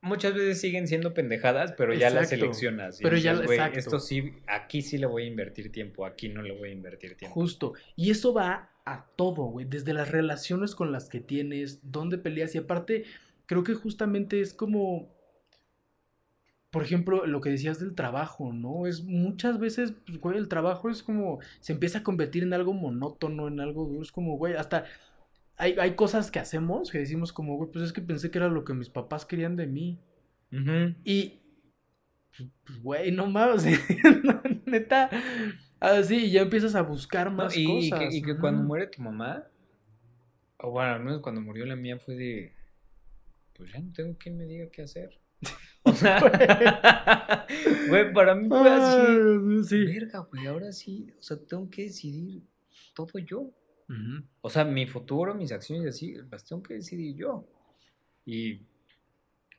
Muchas veces siguen siendo pendejadas, pero ya las seleccionas. Pero ya- "Güey, esto sí, aquí sí le voy a invertir tiempo, aquí no le voy a invertir tiempo. Justo. Y eso va a todo, güey. Desde las relaciones con las que tienes, dónde peleas. Y aparte, creo que justamente es como. Por ejemplo, lo que decías del trabajo, ¿no? Es muchas veces, pues, güey, el trabajo es como. Se empieza a convertir en algo monótono, en algo duro. Es como, güey, hasta. Hay, hay cosas que hacemos que decimos como, güey, pues es que pensé que era lo que mis papás querían de mí. Y, pues, güey, no mames, neta, así, y ya empiezas a buscar más y, y cosas. que, y que cuando muere tu mamá, o bueno, al menos cuando murió la mía fue de, pues ya no tengo quien me diga qué hacer. O sea, güey, para mí fue así. Ah, sí. Verga, güey, ahora sí, o sea, tengo que decidir todo yo. O sea, mi futuro, mis acciones y así, las tengo que decidir yo. Y,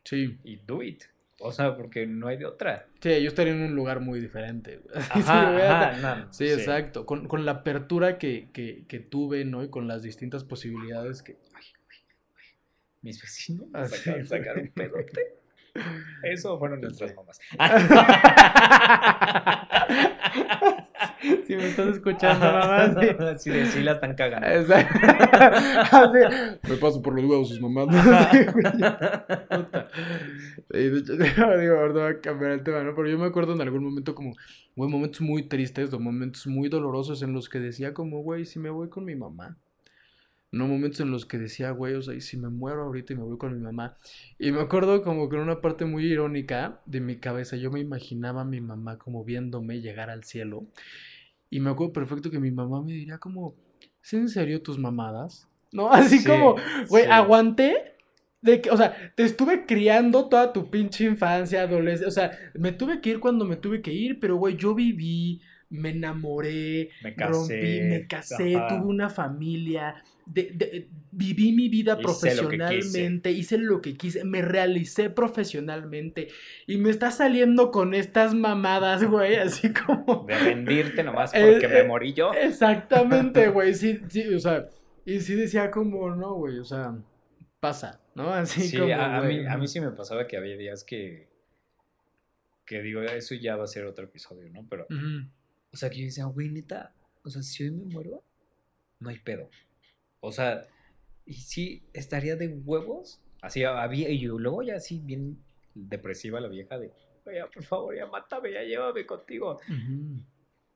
Sí, y do it. O sea, porque no hay de otra. sí, yo estaría en un lugar muy diferente. güey. Sí, Ajá, ajá, no, Sí, exacto. Con, con la apertura que, que, que tuve, ¿no? Y con las distintas posibilidades que... Mis vecinos Ah, nos sí, acaban de sacar güey. un pedote. Eso fueron nuestras Sí. mamás. Si me estás escuchando, mamá. sí. Sí, de sí la están cagando. Me paso por los huevos sus mamás. Sí. Sí, de hecho, digo, ahorita voy a cambiar el tema, ¿no? Pero yo me acuerdo en algún momento como, güey, momentos muy tristes, o momentos muy dolorosos en los que decía como, güey, si me voy con mi mamá. No momentos en los que decía, güey, o sea, y si me muero ahorita y me voy con mi mamá. Y me acuerdo como que en una parte muy irónica de mi cabeza, yo me imaginaba a mi mamá como viéndome llegar al cielo. Y me acuerdo perfecto que mi mamá me diría como, ¿es en serio tus mamadas? No, así Sí, como, güey, sí. aguanté. De que, o sea, te estuve criando toda tu pinche infancia, adolescencia. O sea, me tuve que ir cuando me tuve que ir, pero, güey, yo viví, me enamoré, Me casé. rompí, me casé, ajá. tuve una familia, de- de- viví mi vida Hice lo profesionalmente, hice lo que quise, me realicé profesionalmente y me está saliendo con estas mamadas, güey, así como... De rendirte nomás Eh, porque eh, me morí yo. Exactamente, güey, sí, sí, o sea, y sí decía como, no, güey, o sea, pasa, ¿no? Así Sí, como, a, güey, mí, a mí sí me pasaba que había días que, que digo, eso ya va a ser otro episodio, ¿no? Pero, o sea, que yo decía, güey, neta, o sea, si hoy me muero, no hay pedo. O sea, y sí, estaría de huevos. Así había, y luego ya así bien depresiva la vieja de, ya, por favor, ya mátame, ya llévame contigo.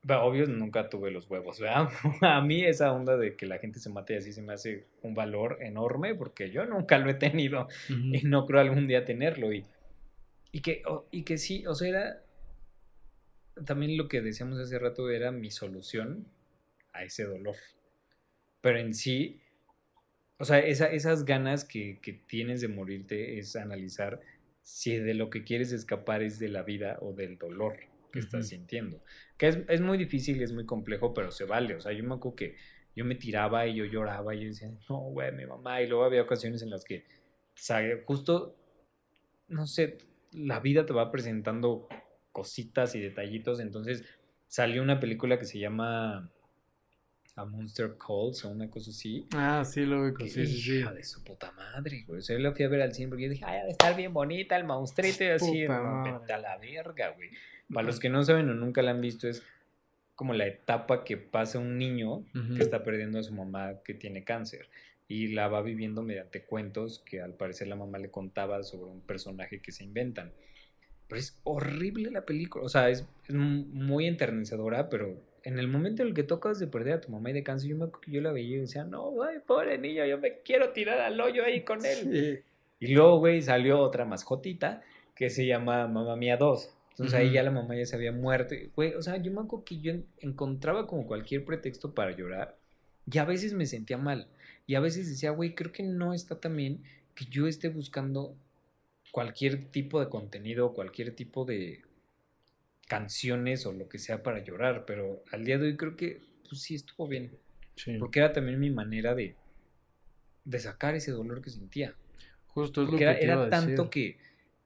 Pero obvio nunca tuve los huevos, ¿verdad? A mí esa onda de que la gente se mate así se me hace un valor enorme porque yo nunca lo he tenido y no creo algún día tenerlo. Y, y, que, y que sí, o sea, era... También lo que decíamos hace rato era mi solución a ese dolor. Pero en sí, o sea, esas ganas que, tienes de morirte es analizar si de lo que quieres escapar es de la vida o del dolor que estás sintiendo. Que es, es, muy difícil, es muy complejo, pero se vale. O sea, yo me acuerdo que yo me tiraba y yo lloraba y yo decía, no, güey, mi mamá. Y luego había ocasiones en las que, justo, no sé, la vida te va presentando cositas y detallitos. Entonces salió una película que se llama a Monster Calls o una cosa así. Ah, sí, lo vi, sí, sí, sí. Hija de su puta madre, güey. O sea, yo la fui a ver al cine porque yo dije, ay, debe estar bien bonita el monstruito y así. Vete a la verga, güey. Para los que no saben o nunca la han visto, es como la etapa que pasa un niño que está perdiendo a su mamá que tiene cáncer. Y la va viviendo mediante cuentos que al parecer la mamá le contaba sobre un personaje que se inventan. Pero es horrible la película. O sea, es, es muy enternecedora, pero en el momento en el que tocas de perder a tu mamá y de cáncer, yo, me, yo la veía y decía, no, güey, pobre niño, yo me quiero tirar al hoyo ahí con él. Y luego, güey, salió otra mascotita que se llama Mamá Mía 2. Entonces ahí ya la mamá ya se había muerto. Güey, o sea, yo me acuerdo que yo encontraba como cualquier pretexto para llorar y a veces me sentía mal. Y a veces decía, güey, creo que no está tan bien que yo esté buscando cualquier tipo de contenido, cualquier tipo de, canciones o lo que sea para llorar, pero al día de hoy creo que pues sí estuvo bien. Porque era también mi manera de, de sacar ese dolor que sentía. Justo es lo que era, era tanto que,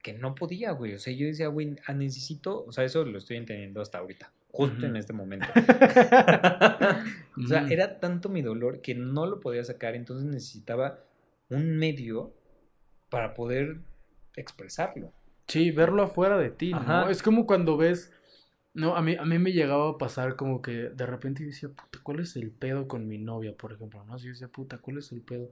que no podía, güey. O sea, yo decía, güey, ah, necesito, o sea, eso lo estoy entendiendo hasta ahorita, justo en este momento. o sea, era tanto mi dolor que no lo podía sacar, entonces necesitaba un medio para poder expresarlo. Sí, verlo afuera de ti, ¿no? Es como cuando ves. No, a mí, a mí me llegaba a pasar como que de repente yo decía, puta, ¿cuál es el pedo con mi novia, por ejemplo? ¿No? Así yo decía, puta, ¿cuál es el pedo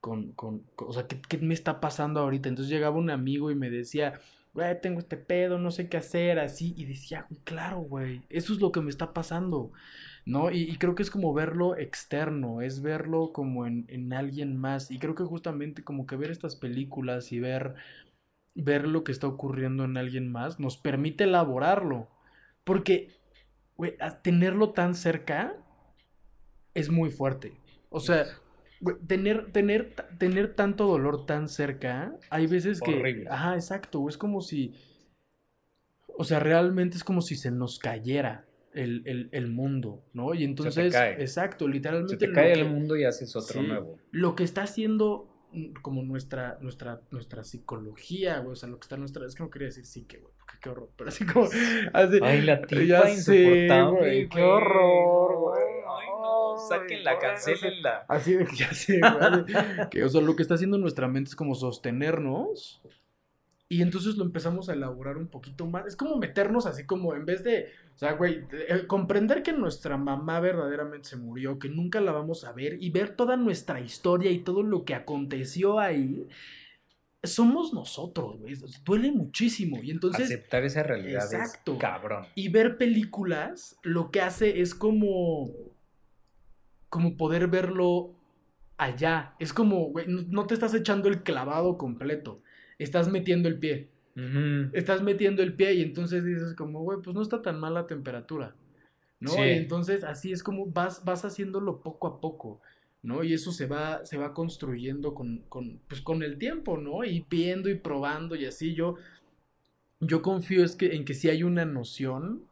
con, con, o sea, ¿qué, ¿qué, me está pasando ahorita? Entonces llegaba un amigo y me decía, güey, tengo este pedo, no sé qué hacer, así. Y decía, güey, claro, güey, eso es lo que me está pasando, ¿no? Y, y creo que es como verlo externo, es verlo como en, en alguien más. Y creo que justamente como que ver estas películas y ver ver lo que está ocurriendo en alguien más nos permite elaborarlo. Porque, güey, tenerlo tan cerca es muy fuerte. O sea, tener, tener, tener tanto dolor tan cerca, hay veces que... Horrible. Ajá, exacto. Es como si... O sea, realmente es como si se nos cayera el, el, mundo, ¿no? Y entonces... Exacto, literalmente... Se te cae el mundo y haces otro nuevo. Lo que está haciendo como nuestra, nuestra, nuestra psicología, güey, o sea, lo que está en nuestra, es que no quería decir psique, güey, porque qué horror, pero así como, así, Ay, la tipa insoportable, güey, qué horror, güey. Ay, no, sáquenla, cancelenla. Así de que ya sé, güey, que, o sea, lo que está haciendo nuestra mente es como sostenernos y entonces lo empezamos a elaborar un poquito más. Es como meternos así como en vez de, o sea, güey, eh, comprender que nuestra mamá verdaderamente se murió, que nunca la vamos a ver y ver toda nuestra historia y todo lo que aconteció ahí. Somos nosotros, güey. Duele muchísimo. Y entonces. Aceptar esa realidad exacto, cabrón. Y ver películas lo que hace es como. Como poder verlo allá. Es como, güey, no te estás echando el clavado completo estás metiendo el pie. Estás metiendo el pie y entonces dices como, güey, pues no está tan mal la temperatura. ¿No? Y entonces así es como vas, vas haciéndolo poco a poco. ¿no? Y eso se va, se va construyendo con, con, pues con el tiempo, ¿no? Y viendo y probando y así. Yo, yo confío es que, en que sí hay una noción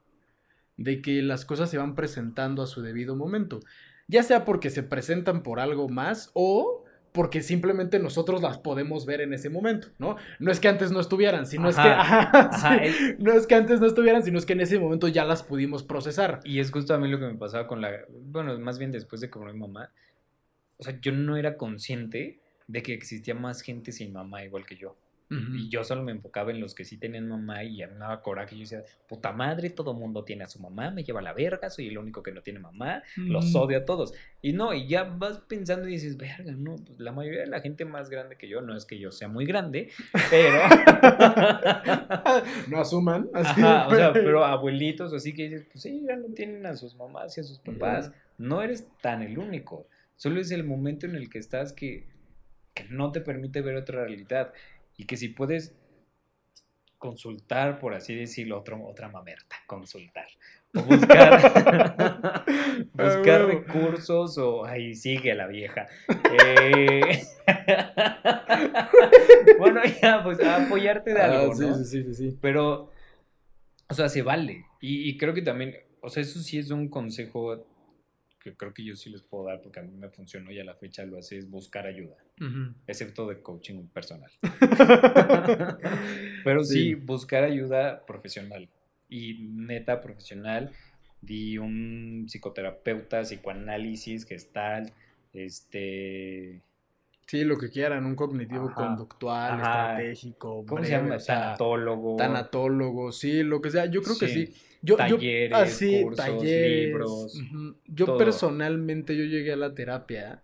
de que las cosas se van presentando a su debido momento. Ya sea porque se presentan por algo más o porque simplemente nosotros las podemos ver en ese momento, ¿no? No es que antes no estuvieran, sino es que no es que antes no estuvieran, sino es que en ese momento ya las pudimos procesar. Y es justo a mí lo que me pasaba con la, bueno, más bien después de que mi mamá, o sea, yo no era consciente de que existía más gente sin mamá igual que yo. Y yo solo me enfocaba en los que sí tenían mamá y ya me daba coraje. Yo decía, puta madre, todo mundo tiene a su mamá, me lleva a la verga, soy el único que no tiene mamá, los odio a todos. Y no, y ya vas pensando y dices, verga, no, pues la mayoría de la gente más grande que yo, no es que yo sea muy grande, pero... no asuman. Así Ajá, o sea, pero abuelitos, así que dices, pues sí, ya no tienen a sus mamás y a sus papás. No eres tan el único. Solo es el momento en el que estás que, que no te permite ver otra realidad y que si puedes consultar, por así decirlo, otro, otra mamerta, consultar. O buscar, buscar recursos o ahí sigue la vieja. Eh, bueno, ya, pues apoyarte de ah, algo, ¿no? Sí, sí, sí, sí. Pero, o sea, se vale. Y, y creo que también, o sea, eso sí es un consejo que creo que yo sí les puedo dar porque a mí me funcionó y a la fecha lo hace es buscar ayuda, excepto de coaching personal. Pero sí. buscar ayuda profesional y neta profesional. Di un psicoterapeuta, psicoanálisis, gestal, este... Sí, lo que quieran, un cognitivo conductual, estratégico. ¿Cómo se llama? Tanatólogo. Tanatólogo, sí, lo que sea. Yo creo que sí. Yo, talleres, cursos, talleres, libros. Yo personalmente, yo llegué a la terapia.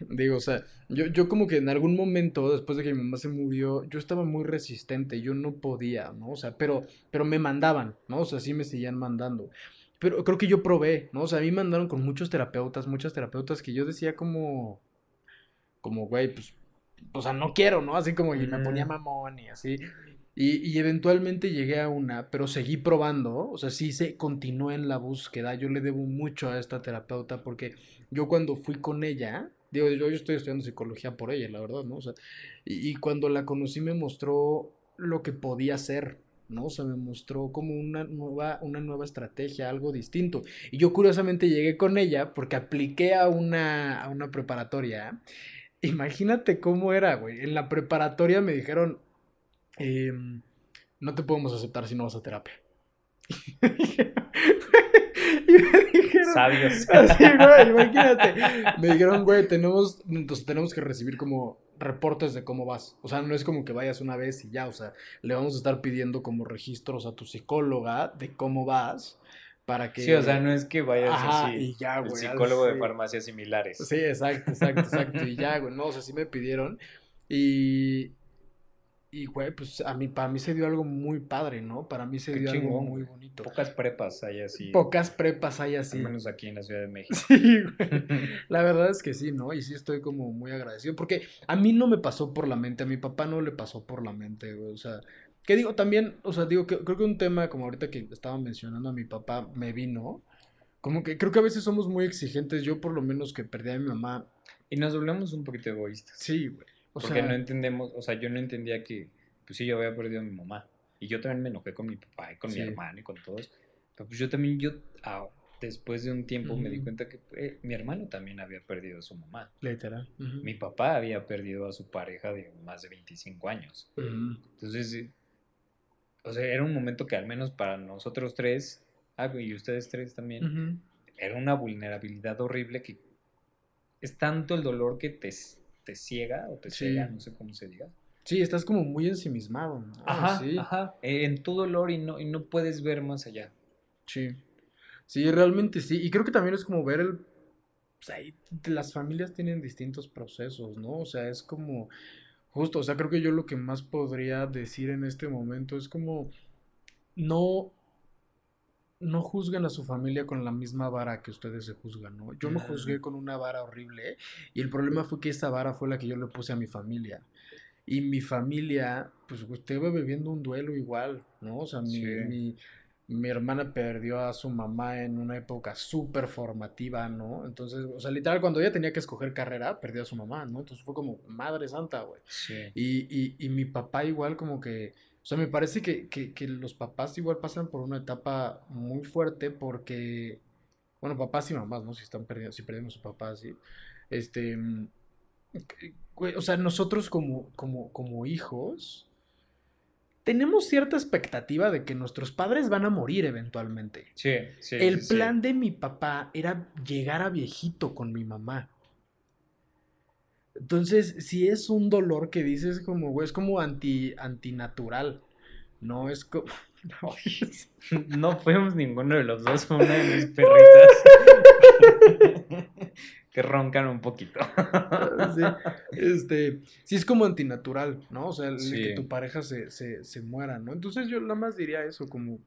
Digo, o sea, yo, yo como que en algún momento, después de que mi mamá se murió, yo estaba muy resistente, yo no podía, ¿no? O sea, pero, pero me mandaban, ¿no? O sea, sí me seguían mandando. Pero creo que yo probé, ¿no? O sea, a mí me mandaron con muchos terapeutas, muchas terapeutas que yo decía como, como, güey, pues, o sea, no quiero, ¿no? Así como, y me ponía mamón y así. Y, eventualmente llegué a una, pero seguí probando, o sea, sí se continué en la búsqueda. Yo le debo mucho a esta terapeuta porque yo cuando fui con ella, digo, yo, yo estoy estudiando psicología por ella, la verdad, ¿no? O sea, y, y, cuando la conocí me mostró lo que podía ser, ¿no? O sea, me mostró como una nueva, una nueva estrategia, algo distinto. Y yo curiosamente llegué con ella porque apliqué a una, a una preparatoria. Imagínate cómo era, güey. En la preparatoria me dijeron, Em, no te podemos aceptar si no vas a terapia. y me dijeron, Sabios. Así, güey, imagínate. Me dijeron, güey, tenemos, entonces tenemos que recibir como reportes de cómo vas. O sea, no es como que vayas una vez y ya, o sea, le vamos a estar pidiendo como registros a tu psicóloga de cómo vas para que... Sí, o sea, no es que vayas así. Y ya, güey. psicólogo de farmacias similares. Sí, exacto, exacto, exacto. Y ya, güey, no, o sea, sí me pidieron. Y, y, güey, pues a mí, para mí se dio algo muy padre, ¿no? Para mí se dio algo muy bonito. Pocas prepas hay así. Pocas prepas hay así. Al menos aquí en la Ciudad de México. Sí, güey. La verdad es que sí, ¿no? Y sí estoy como muy agradecido. Porque a mí no me pasó por la mente, a mi papá no le pasó por la mente, güey. O sea, que digo también, o sea, digo que creo que un tema como ahorita que estaba mencionando a mi papá me vino. Como que creo que a veces somos muy exigentes. Yo por lo menos que perdí a mi mamá. Y nos volvemos un poquito egoístas. Sí, güey. Porque no entendemos, o sea, yo no entendía que, pues sí, yo había perdido a mi mamá. Y yo también me enojé con mi papá y con mi hermano y con todos. Pero pues yo también, yo, ah, después de un tiempo me di cuenta que eh, mi hermano también había perdido a su mamá. Literal. Mi papá había perdido a su pareja de más de 25 años. Entonces, eh, o sea, era un momento que al menos para nosotros tres, ah, y ustedes tres también, era una vulnerabilidad horrible que es tanto el dolor que te te ciega o te ciega, no sé cómo se diga. Sí, estás como muy ensimismado. Ajá, sí. ajá. En tu dolor y no, y no puedes ver más allá. Sí. Sí, realmente sí. Y creo que también es como ver el... O sea, las familias tienen distintos procesos, ¿no? O sea, es como... Justo, o sea, creo que yo lo que más podría decir en este momento es como... No no juzguen a su familia con la misma vara que ustedes se juzgan, ¿no? Yo me juzgué con una vara horrible y el problema fue que esa vara fue la que yo le puse a mi familia. Y mi familia, pues usted va viviendo un duelo igual, ¿no? O sea, mi, mi, hermana perdió a su mamá en una época súper formativa, ¿no? Entonces, o sea, literal, cuando ella tenía que escoger carrera, perdió a su mamá, ¿no? Entonces fue como, madre santa, güey. Sí. Y, y, y mi papá igual como que o sea, me parece que, los papás igual pasan por una etapa muy fuerte porque, bueno, papás y mamás, ¿no? Si están perdiendo, si perdemos a su papá, sí. Este, mm, o sea, nosotros como, como, como hijos tenemos cierta expectativa de que nuestros padres van a morir eventualmente. Sí, sí. El plan de mi papá era llegar a viejito con mi mamá. Entonces, si es un dolor que dices como, güey, es como anti, antinatural. No es como. No fuimos ninguno de los dos, fue una de mis perritas. que roncan un poquito. sí, este, sí es como antinatural, ¿no? O sea, el que tu pareja se, se, se muera, ¿no? Entonces yo nada más diría eso, como,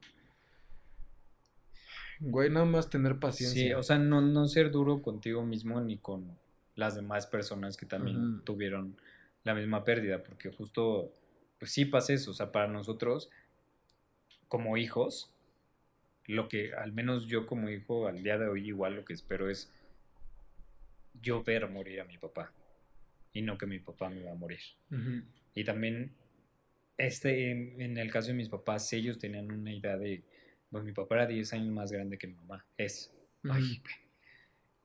güey, nada más tener paciencia. Sí, o sea, no, no ser duro contigo mismo ni con las demás personas que también tuvieron la misma pérdida, porque justo, pues sí pasa eso, o sea, para nosotros, como hijos, lo que al menos yo como hijo al día de hoy igual lo que espero es yo ver morir a mi papá y no que mi papá me va a morir. Y también, este, en, el caso de mis papás, ellos tenían una idea de, pues mi papá era 10 años más grande que mi mamá, es.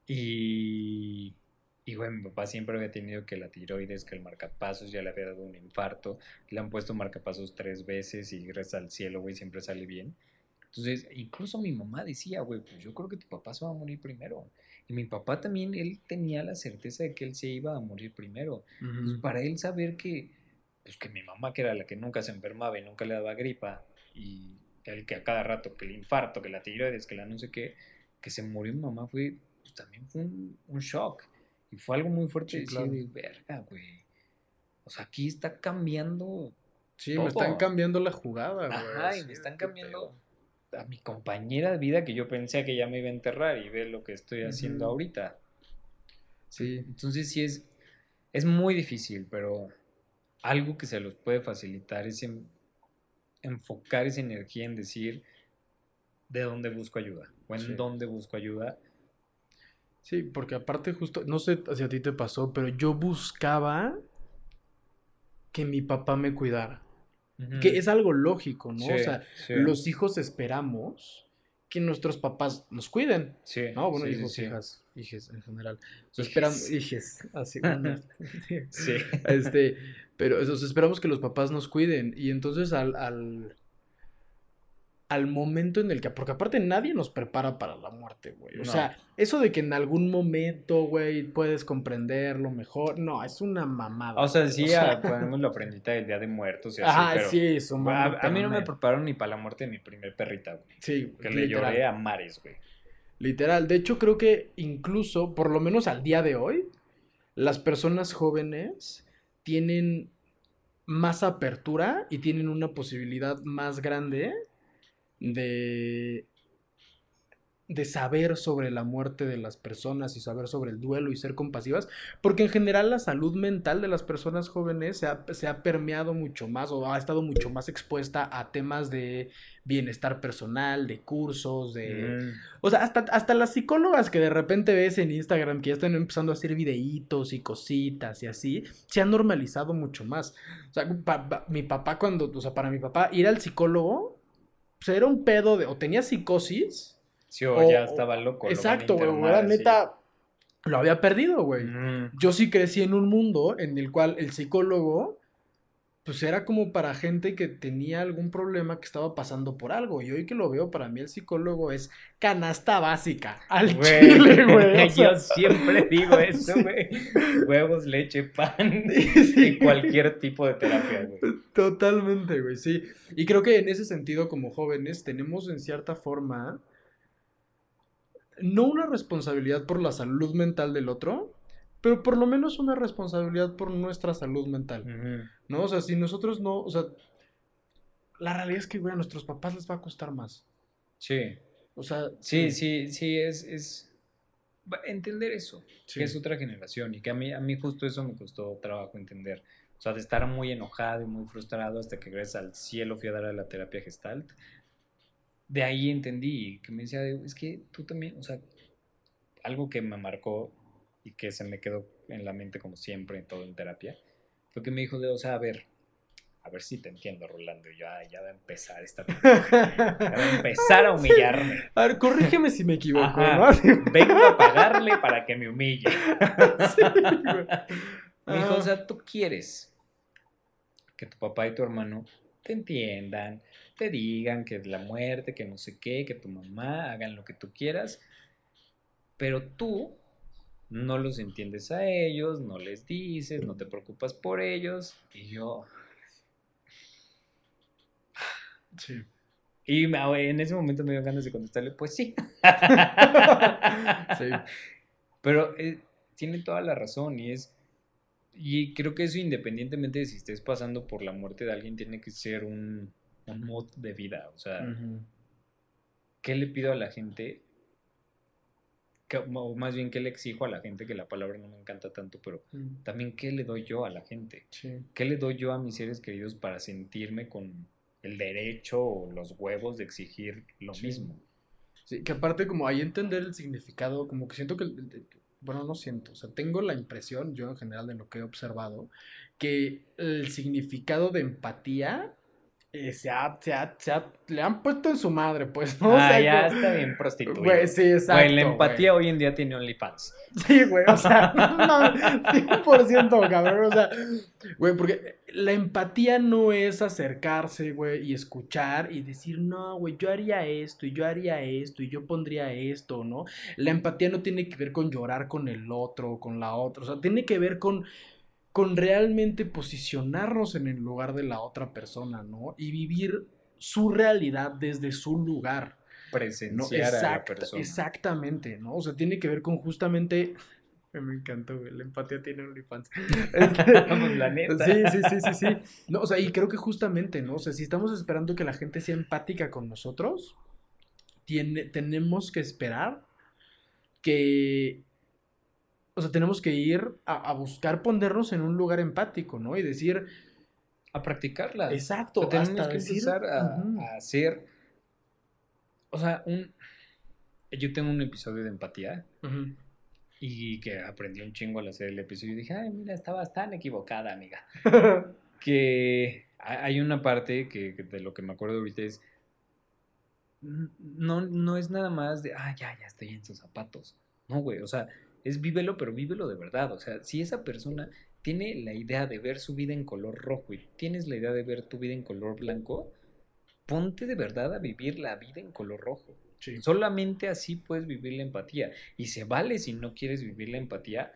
y, y bueno, mi papá siempre había tenido que la tiroides, que el marcapasos ya le había dado un infarto, le han puesto marcapasos tres veces y gracias al cielo, güey, siempre sale bien. Entonces, incluso mi mamá decía, güey, pues yo creo que tu papá se va a morir primero. Y mi papá también, él tenía la certeza de que él se iba a morir primero. para él saber que, pues que mi mamá, que era la que nunca se enfermaba y nunca le daba gripa, y el que a cada rato, que el infarto, que la tiroides, que la no sé qué, que se murió mi mamá, fue, pues también fue un, shock. Y fue algo muy fuerte decir, de verga, güey. O sea, aquí está cambiando. Sí, me están cambiando la jugada, güey. Ajá, y me están cambiando a mi compañera de vida que yo pensé que ya me iba a enterrar y ve lo que estoy haciendo ahorita. Sí. Entonces sí es, es muy difícil, pero algo que se los puede facilitar es enfocar esa energía en decir de dónde busco ayuda o en dónde busco ayuda. Sí, porque aparte justo, no sé si a ti te pasó, pero yo buscaba que mi papá me cuidara. Que es algo lógico, ¿no? o sea, los hijos esperamos que nuestros papás nos cuiden. Sí. ¿No? Bueno, hijos, hijas, hijes en general. O sea, esperamos, hijes, así. sí. Este, pero esperamos que los papás nos cuiden. Y entonces al, al al momento en el que, porque aparte nadie nos prepara para la muerte, güey. O sea, eso de que en algún momento, güey, puedes comprenderlo mejor, no, es una mamada. O sea, sí, o podemos lo aprendita del Día de Muertos y así, ah, sí, eso, a, a, mí no me prepararon ni para la muerte de mi primer perrita, güey. Sí, Que le lloré a mares, güey. Literal, de hecho creo que incluso, por lo menos al día de hoy, las personas jóvenes tienen más apertura y tienen una posibilidad más grande de, de saber sobre la muerte de las personas y saber sobre el duelo y ser compasivas, porque en general la salud mental de las personas jóvenes se ha, se ha permeado mucho más o ha estado mucho más expuesta a temas de bienestar personal, de cursos, de... O sea, hasta, hasta las psicólogas que de repente ves en Instagram que ya están empezando a hacer videitos y cositas y así, se han normalizado mucho más. O sea, mi papá cuando, o sea, para mi papá ir al psicólogo sea, era un pedo de, o tenía psicosis. Sí, o, ya estaba loco. Exacto, güey, era neta, lo había perdido, güey. Yo sí crecí en un mundo en el cual el psicólogo, pues era como para gente que tenía algún problema que estaba pasando por algo. Y hoy que lo veo, para mí el psicólogo es canasta básica. Al chile, güey. Yo siempre digo eso, güey. Huevos, leche, pan y cualquier tipo de terapia, güey. Totalmente, güey, sí. Y creo que en ese sentido, como jóvenes, tenemos en cierta forma no una responsabilidad por la salud mental del otro, pero por lo menos una responsabilidad por nuestra salud mental. ¿No? O sea, si nosotros no, o sea, la realidad es que, güey, a nuestros papás les va a costar más. Sí. O sea. Sí, sí, sí, es, es entender eso, que es otra generación y que a mí, a mí justo eso me costó trabajo entender. O sea, de estar muy enojado y muy frustrado hasta que gracias al cielo fui a dar a la terapia gestalt. De ahí entendí que me decía, es que tú también, o sea, algo que me marcó y que se me quedó en la mente como siempre en todo en terapia, fue que me dijo de, o sea, a ver, a ver si te entiendo, Rolando. Y yo, ya va a empezar esta. ya va a empezar a humillarme. A ver, corrígeme si me equivoco, Vengo a pagarle para que me humille. me dijo, o sea, tú quieres que tu papá y tu hermano te entiendan, te digan que es la muerte, que no sé qué, que tu mamá hagan lo que tú quieras, pero tú no los entiendes a ellos, no les dices, no te preocupas por ellos. Y yo... Sí. Y en ese momento me dio ganas de contestarle, pues sí. Sí. Pero eh, tiene toda la razón y es... Y creo que eso independientemente de si estés pasando por la muerte de alguien, tiene que ser un, un mood de vida. O sea. ¿qué le pido a la gente? Que- o más bien, ¿qué le exijo a la gente? Que la palabra no me encanta tanto, pero también, ¿qué le doy yo a la gente? Sí. ¿Qué le doy yo a mis seres queridos para sentirme con el derecho o los huevos de exigir lo Sí. mismo? Sí, que aparte como ahí entender el significado, como que siento que, bueno, no siento, o sea, tengo la impresión, yo en general de lo que he observado, que el significado de empatía eh, se ha, se ha- se ha- le han puesto en su madre, pues, ¿no? O ah, sea, ya está bien prostituido. Güey, sí, exacto. Güey, la empatía güey. hoy en día tiene OnlyFans. Sí, güey, o sea, no, 100% cabrón, o sea, güey, porque la empatía no es acercarse, güey, y escuchar y decir, no, güey, yo haría esto, y yo haría esto, y yo pondría esto, ¿no? La empatía no tiene que ver con llorar con el otro o con la otra, o sea, tiene que ver con, con realmente posicionarnos en el lugar de la otra persona, ¿no? Y vivir su realidad desde su lugar. No, Presenciar a la persona. exactamente, ¿no? O sea, tiene que ver con justamente. Me encantó, güey. La empatía tiene OnlyFans. La neta. Sí, sí, sí, sí, sí. No, o sea, y creo que justamente, ¿no? O sea, si estamos esperando que la gente sea empática con nosotros, tiene, tenemos que esperar que. O sea, tenemos que ir a, a buscar ponernos en un lugar empático, ¿no? Y decir, A practicarla. exacto, O sea, tenemos hasta que decir. empezar a, hacer. O sea, un. Yo tengo un episodio de empatía y que aprendí un chingo al hacer el episodio y dije, ay, mira, estabas tan equivocada, amiga. que ha- hay una parte que, que de lo que me acuerdo ahorita es no, no es nada más de, ah, ya, ya estoy en sus zapatos. No, güey, o sea, es vívelo, pero vívelo de verdad. O sea, si esa persona tiene la idea de ver su vida en color rojo y tienes la idea de ver tu vida en color blanco, ponte de verdad a vivir la vida en color rojo. Sí. Solamente así puedes vivir la empatía. Y se vale si no quieres vivir la empatía,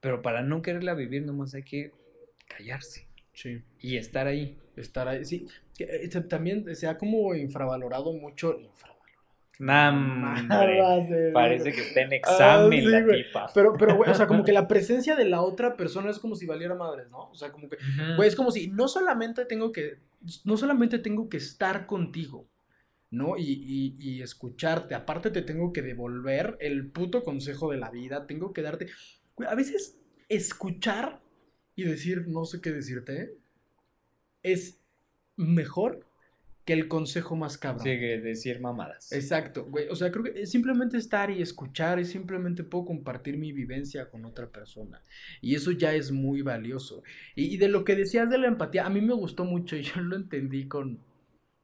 pero para no quererla vivir nomás hay que callarse Sí. y estar ahí. estar ahí. Sí, se- también se ha como infravalorado mucho. Nah, de- Parece que está en examen Ah, sí, la güey. tipa. Pero, pero, güey, o sea, como que la presencia de la otra persona es como si valiera madres, ¿no? O sea, como que, güey, es como si no solamente tengo que, no solamente tengo que estar contigo, ¿no? Y, y, y escucharte, aparte te tengo que devolver el puto consejo de la vida, tengo que darte, güey, a veces escuchar y decir no sé qué decirte es mejor que el consejo más cabrón. Sí, que decir mamadas. Exacto, güey. O sea, creo que simplemente estar y escuchar, es simplemente puedo compartir mi vivencia con otra persona. Y eso ya es muy valioso. Y, y de lo que decías de la empatía, a mí me gustó mucho y yo lo entendí con,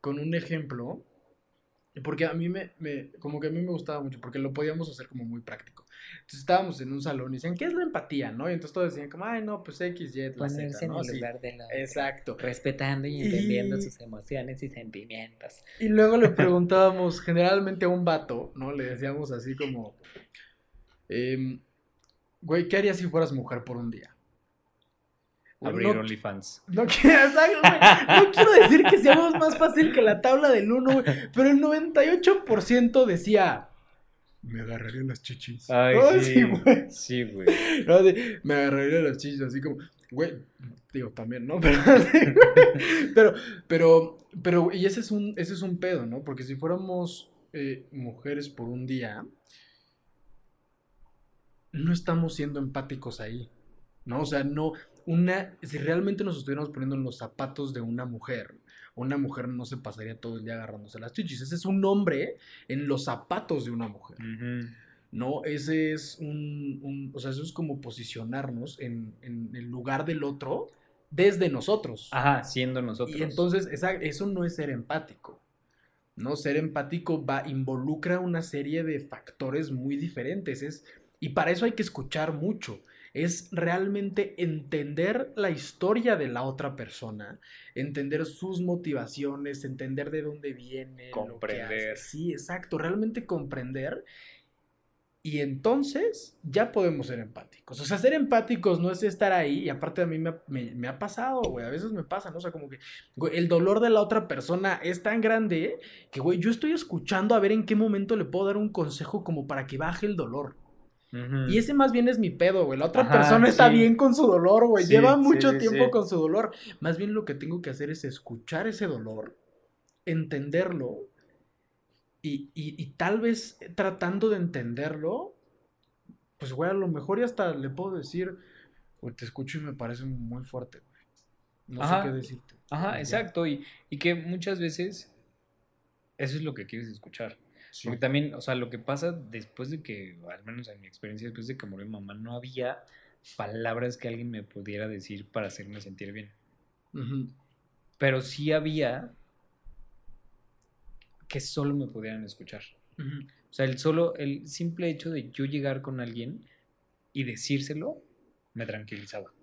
con un ejemplo. Porque a mí me, me- como que a mí me gustaba mucho, porque lo podíamos hacer como muy práctico. Entonces estábamos en un salón y decían, ¿qué es la empatía? ¿No? Y entonces todos decían como, ay, no, pues X, Y, la Ponerse Z, en ¿no? el Sí, lugar de la Exacto. respetando y Y- entendiendo sus emociones y sentimientos. Y luego le preguntábamos generalmente a un vato, ¿no? Le decíamos así como, em, güey, ¿qué harías si fueras mujer por un día? Güey, Abrir no, OnlyFans. no quiero, güey, no quiero decir que sea más fácil que la tabla del 1, pero el 98% decía, me agarraría las chichis. Ay, sí. güey. Sí, güey. No, me agarraría las chichis, así como, güey, digo, también, ¿no? Pero, pero, pero, y ese es un, ese es un pedo, ¿no? Porque si fuéramos eh, mujeres por un día, no estamos siendo empáticos ahí, ¿no? O sea, no, una, si realmente nos estuviéramos poniendo en los zapatos de una mujer, una mujer no se pasaría todo el día agarrándose las chichis. Ese es un hombre en los zapatos de una mujer. ¿no? Ese es un, un- o sea, eso es como posicionarnos en, en el lugar del otro desde nosotros. Ajá, siendo nosotros. Y entonces, esa- eso no es ser empático, ¿no? Ser empático va, involucra una serie de factores muy diferentes, es, y para eso hay que escuchar mucho, es realmente entender la historia de la otra persona, entender sus motivaciones, entender de dónde viene, lo que hace. Comprender. Sí, exacto, realmente comprender Y entonces ya podemos ser empáticos. O sea, ser empáticos no es estar ahí. Y aparte a mí me, me- me ha pasado, güey. A veces me pasa, ¿no? O sea, como que güey, el dolor de la otra persona es tan grande que, güey, yo estoy escuchando a ver en qué momento le puedo dar un consejo como para que baje el dolor. Y ese más bien es mi pedo, güey. La otra Ajá, persona está sí. bien con su dolor, güey. Sí, Lleva mucho sí, tiempo con su dolor. Más bien lo que tengo que hacer es escuchar ese dolor, entenderlo y, y- y tal vez tratando de entenderlo, pues, güey, a lo mejor y hasta le puedo decir, güey, te escucho y me parece muy fuerte, güey. No Ajá. sé qué decirte. Ajá, exacto. Y, y que muchas veces eso es lo que quieres escuchar. Sí. Porque también, o sea, lo que pasa después de que, al menos en mi experiencia, después de que murió mi mamá, no había palabras que alguien me pudiera decir para hacerme sentir bien. Ujú. Pero sí había que solo me pudieran escuchar. Ujú. O sea, el solo, el simple hecho de yo llegar con alguien y decírselo, me tranquilizaba.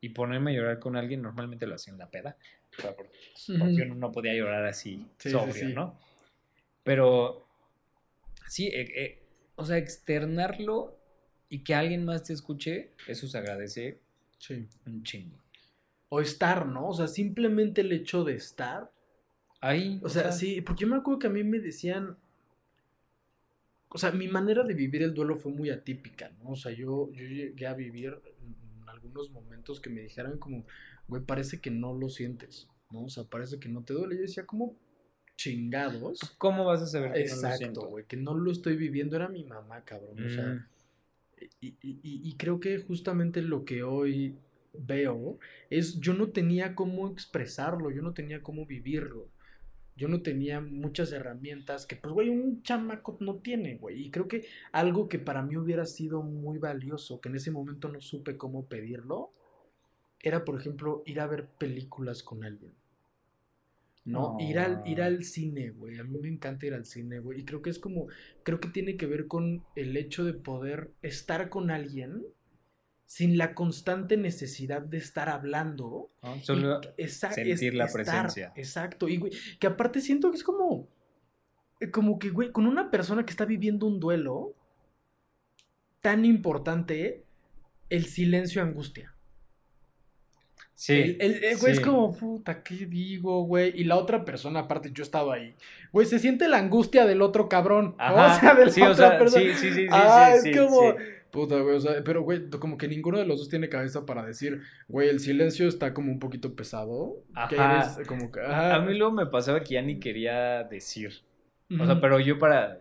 Y ponerme a llorar con alguien, normalmente lo hacía en la peda. O sea, porque, porque Ujú. uno no podía llorar así, Sí, sí, sobrio, sí. ¿no? Pero, sí, eh, eh, o sea, externarlo y que alguien más te escuche, eso se agradece Sí. un chingo. O estar, ¿no? O sea, simplemente el hecho de estar Ahí, O sea, sí, porque yo me acuerdo que a mí me decían. O sea, mi manera de vivir el duelo fue muy atípica, ¿no? O sea, yo, yo llegué a vivir en algunos momentos que me dijeran como, güey, parece que no lo sientes, ¿no? O sea, parece que no te duele. Yo decía, como chingados. ¿Cómo vas a saber que Exacto, güey, que no lo estoy viviendo. Era mi mamá, cabrón. O sea, Mm. y, y- y- y creo que justamente lo que hoy veo es yo no tenía cómo expresarlo, yo no tenía cómo vivirlo. Yo no tenía muchas herramientas que, pues, güey, un chamaco no tiene, güey. Y creo que algo que para mí hubiera sido muy valioso, que en ese momento no supe cómo pedirlo, era, por ejemplo, ir a ver películas con alguien. ¿No? Ir al, ir Ah. al cine, güey. A mí me encanta ir al cine, güey. Y creo que es como, creo que tiene que ver con el hecho de poder estar con alguien sin la constante necesidad de estar hablando. esa- sentir la estar, presencia. Exacto. Y, güey, que aparte siento que es como, eh, como que, güey, con una persona que está viviendo un duelo tan importante, el silencio angustia. Sí. El, el- el güey sí. es como, puta, ¿qué digo, güey? Y la otra persona, aparte, yo he estado ahí. Güey, se siente la angustia del otro cabrón. Ajá. O sea, de la sí, o otra sea, persona. sí, sí, sí, ah, sí, es sí, como, puta, güey, o sea, pero, güey, como que ninguno de los dos tiene cabeza para decir, güey, el silencio está como un poquito pesado. Que Ajá. eres como que, ajá. A mí luego me pasaba que ya ni quería decir. O sea, pero yo para.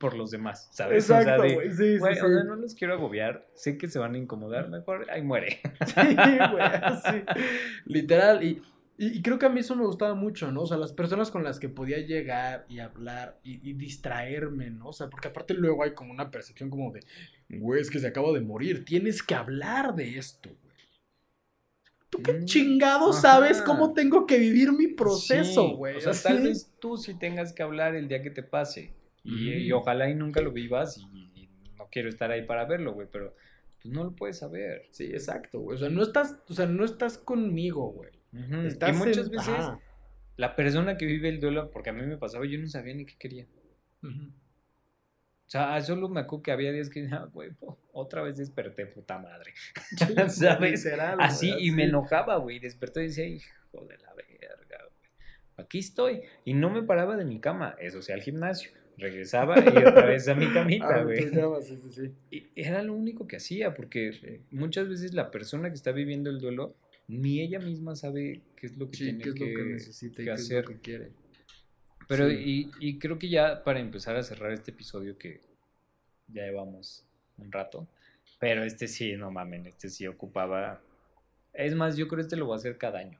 Por los demás, ¿sabes? O sea, Exacto, de, güey, sí, sí, güey, sí. o sea, no los quiero agobiar. Sé que se van a incomodar. Mejor ahí muere. Sí, güey, así. Literal. Y, y, y creo que a mí eso me gustaba mucho, ¿no? O sea, las personas con las que podía llegar y hablar y, y distraerme, ¿no? O sea, porque aparte luego hay como una percepción como de, güey, es que se acaba de morir, tienes que hablar de esto, güey. ¿Tú qué Mm, chingado ajá. sabes cómo tengo que vivir mi proceso, Sí, güey? O sea, tal vez tú sí tengas que hablar el día que te pase. Y, y Ujú. ojalá y nunca lo vivas y, y no quiero estar ahí para verlo, güey, pero pues no lo puedes saber. Sí, exacto, güey. O sea, no estás, o sea, no estás conmigo, güey. Ujú. Estás y muchas en- veces Ajá. la persona que vive el duelo, porque a mí me pasaba, yo no sabía ni qué quería. Ujú. O sea, solo me acuerdo que había días que, ah, güey, otra vez desperté, puta madre. ¿Sabes? literal, Así, y me enojaba, güey. Despertó y decía, hijo de la verga, güey. Aquí estoy. Y no me paraba de mi cama. Eso sea, al gimnasio. Regresaba y otra vez a mi camita, Ah, güey. tú llamas, sí, sí, sí. Y era lo único que hacía, porque muchas veces la persona que está viviendo el duelo, ni ella misma sabe qué es lo que tiene qué es que, lo que necesita y que qué es hacer. lo que quiere. Pero, y, y creo que ya para empezar a cerrar este episodio, que ya llevamos un rato, pero este sí, no mamen, este sí ocupaba. Es más, yo creo que este lo voy a hacer cada año.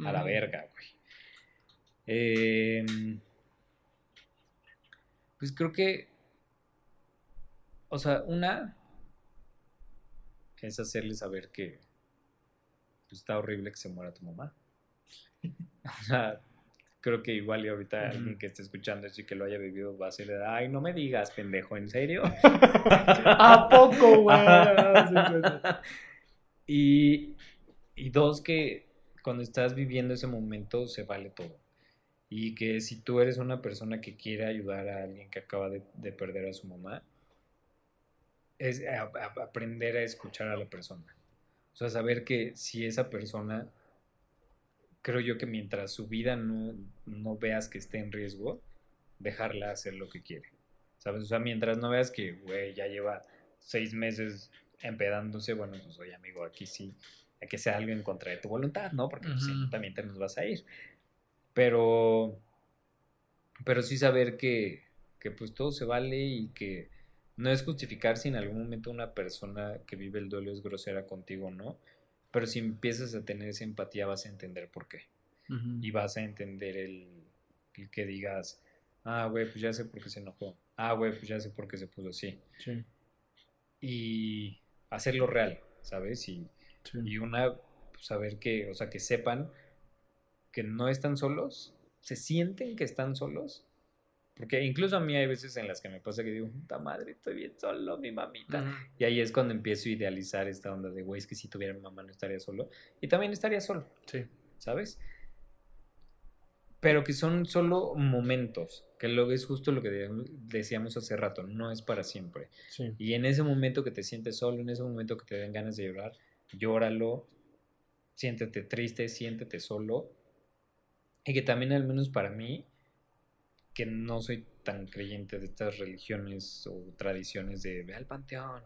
A la verga, güey. Em, pues creo que. O sea, una es hacerle saber que pues, está horrible que se muera tu mamá. O sea, creo que igual y ahorita alguien que esté escuchando esto y que lo haya vivido va a ser, ay, no me digas, pendejo, ¿en serio? ¿A poco, güey? Sí. Y, y dos, que cuando estás viviendo ese momento se vale todo. Y que si tú eres una persona que quiere ayudar a alguien que acaba de, de perder a su mamá, es aprender a escuchar a la persona. O sea, saber que si esa persona, creo yo que mientras su vida no, no veas que esté en riesgo, dejarla hacer lo que quiere. ¿Sabes? O sea, mientras no veas que, güey, ya lleva seis meses empedándose, bueno, pues oye, amigo, aquí sí, hay que sea algo en contra de tu voluntad, ¿no? Porque pues, si no, también te nos vas a ir. Pero, pero sí saber que, que pues todo se vale y que no es justificar si en algún momento una persona que vive el duelo es grosera contigo, ¿no? Pero si empiezas a tener esa empatía vas a entender por qué. Y vas a entender el, el que digas, ah, güey, pues ya sé por qué se enojó. Ah, güey, pues ya sé por qué se puso así. Sí. Y hacerlo real, ¿sabes? Y, y una, pues saber que, o sea, que sepan que no están solos, se sienten que están solos, porque incluso a mí hay veces en las que me pasa que digo, puta madre, estoy bien solo, mi mamita. Y ahí es cuando empiezo a idealizar esta onda de, güey, es que si tuviera mi mamá no estaría solo. Y también estaría solo. Sí. ¿Sabes? Pero que son solo momentos, que luego es justo lo que decíamos hace rato, no es para siempre. Sí. Y en ese momento que te sientes solo, en ese momento que te den ganas de llorar, llóralo, siéntete triste, siéntete solo. Y que también al menos para mí, que no soy tan creyente de estas religiones o tradiciones de ve al panteón,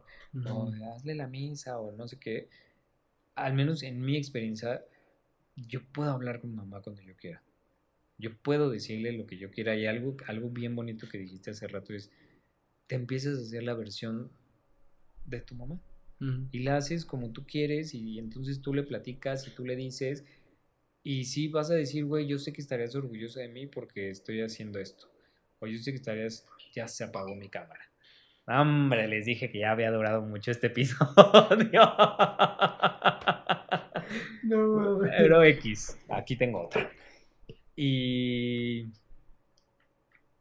o hazle la misa, o no sé qué. Al menos en mi experiencia, yo puedo hablar con mamá cuando yo quiera. Yo puedo decirle lo que yo quiera. Y algo, algo bien bonito que dijiste hace rato es, te empiezas a hacer la versión de tu mamá. Y la haces como tú quieres y entonces tú le platicas y tú le dices y sí vas a decir, güey, yo sé que estarías orgulloso de mí porque estoy haciendo esto. O yo sé que estarías, ya se apagó mi cámara. Hombre, les dije que ya había durado mucho este episodio. No, Pero X, aquí tengo otra. Y.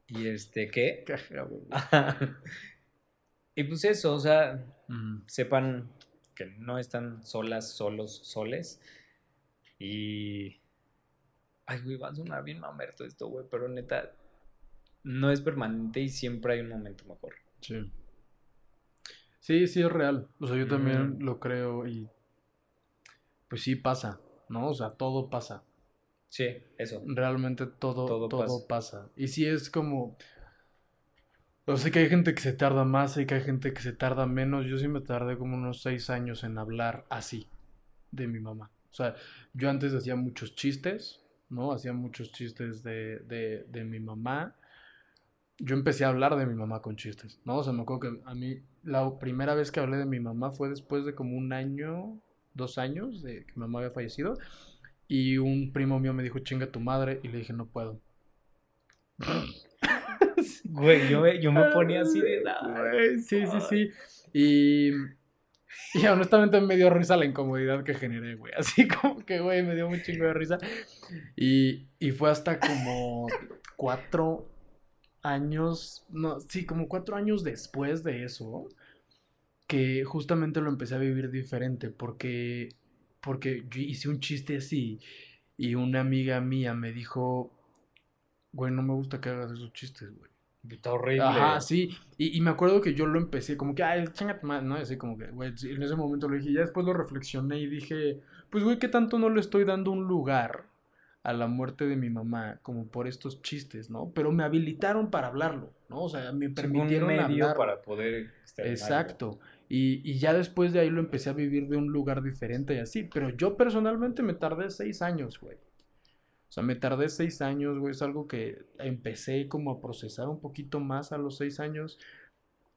Y este, ¿qué? y pues eso, o sea, sepan que no están solas, solos, soles. Y. Ay, güey, va a sonar bien mamerto esto, güey, pero neta, no es permanente y siempre hay un momento mejor. Sí. Sí, sí es real. O sea, yo también lo creo y. Pues sí pasa, ¿no? O sea, todo pasa. Sí, eso. Realmente todo, todo, pasa. Y sí es como. O sea, que hay gente que se tarda más y que hay gente que se tarda menos. Yo sí me tardé como unos seis años en hablar así de mi mamá. O sea, yo antes hacía muchos chistes, ¿no? Hacía muchos chistes de, de, de mi mamá. Yo empecé a hablar de mi mamá con chistes, ¿no? O sea, me acuerdo que a mí la primera vez que hablé de mi mamá fue después de como un año, dos años de que mi mamá había fallecido. Y un primo mío me dijo, chinga tu madre. Y le dije, no puedo. Güey, yo yo me ponía así de nada. Sí, sí, sí. Y y honestamente me dio risa la incomodidad que generé, güey. Así como que, güey, me dio un chingo de risa. Y, y fue hasta como cuatro años, no, sí, como cuatro años después de eso, que justamente lo empecé a vivir diferente, porque, porque yo hice un chiste así y una amiga mía me dijo, güey, no me gusta que hagas esos chistes, güey. Está horrible. Ajá, sí. Y, y, me acuerdo que yo lo empecé como que, ay, chingate más, ¿no? Así como que, güey, en ese momento lo dije. Ya después lo reflexioné y dije, pues, güey, ¿qué tanto no le estoy dando un lugar a la muerte de mi mamá como por estos chistes, ¿no? Pero me habilitaron para hablarlo, ¿no? O sea, me permitieron un medio para poder Exacto. Y, y, ya después de ahí lo empecé a vivir de un lugar diferente y así. Pero yo personalmente me tardé seis años, güey. O sea, me tardé seis años, güey. Es algo que empecé como a procesar un poquito más a los seis años.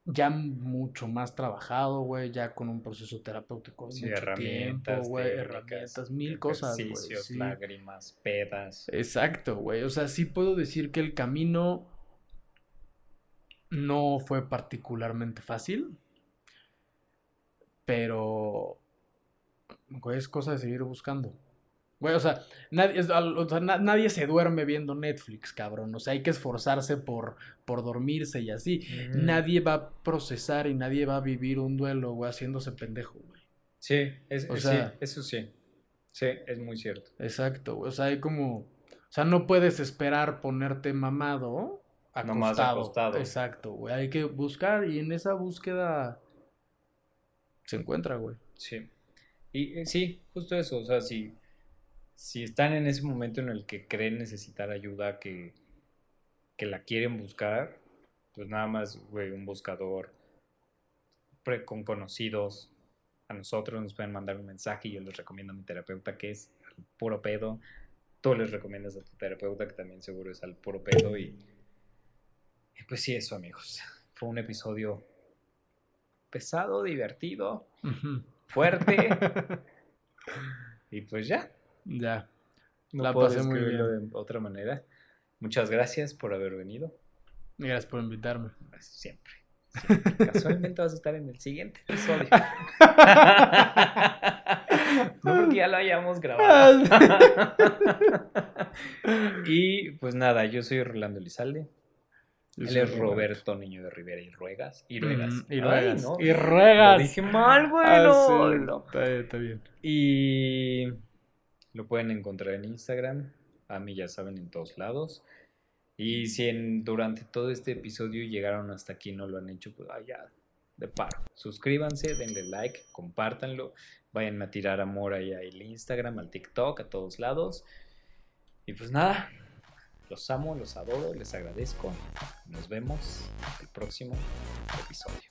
Ya mucho más trabajado, güey. Ya con un proceso terapéutico. Sí, herramientas. güey. Herramientas, mil cosas, güey. Sí. lágrimas, pedas. Exacto, güey. O sea, sí puedo decir que el camino no fue particularmente fácil. Pero, güey, es cosa de seguir buscando. Güey, o sea, nadie, nadie se duerme viendo Netflix, cabrón. O sea, hay que esforzarse por, por dormirse y así. Nadie va a procesar y nadie va a vivir un duelo, güey, haciéndose pendejo, güey. Sí, es, sí, eso sí. Sí, es muy cierto. Exacto, güey. O sea, hay como. O sea, no puedes esperar ponerte mamado acostado. acostado. Exacto, güey. Hay que buscar y en esa búsqueda se encuentra, güey. Sí. Y eh, sí, justo eso, o sea, si, si están en ese momento en el que creen necesitar ayuda, que, que la quieren buscar, pues nada más, güey, un buscador pre- con conocidos. A nosotros nos pueden mandar un mensaje y yo les recomiendo a mi terapeuta que es al puro pedo. Tú les recomiendas a tu terapeuta que también seguro es al puro pedo y, y pues sí, eso amigos. Fue un episodio pesado, divertido, fuerte y pues ya. Ya. No La pasé muy describirlo de otra manera. Muchas gracias por haber venido. Gracias por invitarme. Siempre. siempre. Casualmente vas a estar en el siguiente episodio. no porque ya lo hayamos grabado. y pues nada, yo soy Rolando Elizalde. Yo Él es Roberto Niño de Rivera y Ruegas. Y Ruegas. Mm, y Ay, ruegas. no. Y ruegas. Lo dije mal, güey. Ah, sí. no. Está bien, está bien. Y lo pueden encontrar en Instagram. A mí ya saben en todos lados. Y si en- durante todo este episodio llegaron hasta aquí y no lo han hecho, pues allá de paro. Suscríbanse, denle like, compártanlo. Vayan a tirar amor ahí al Instagram, al TikTok, a todos lados. Y pues nada, los amo, los adoro, les agradezco. Nos vemos el próximo episodio.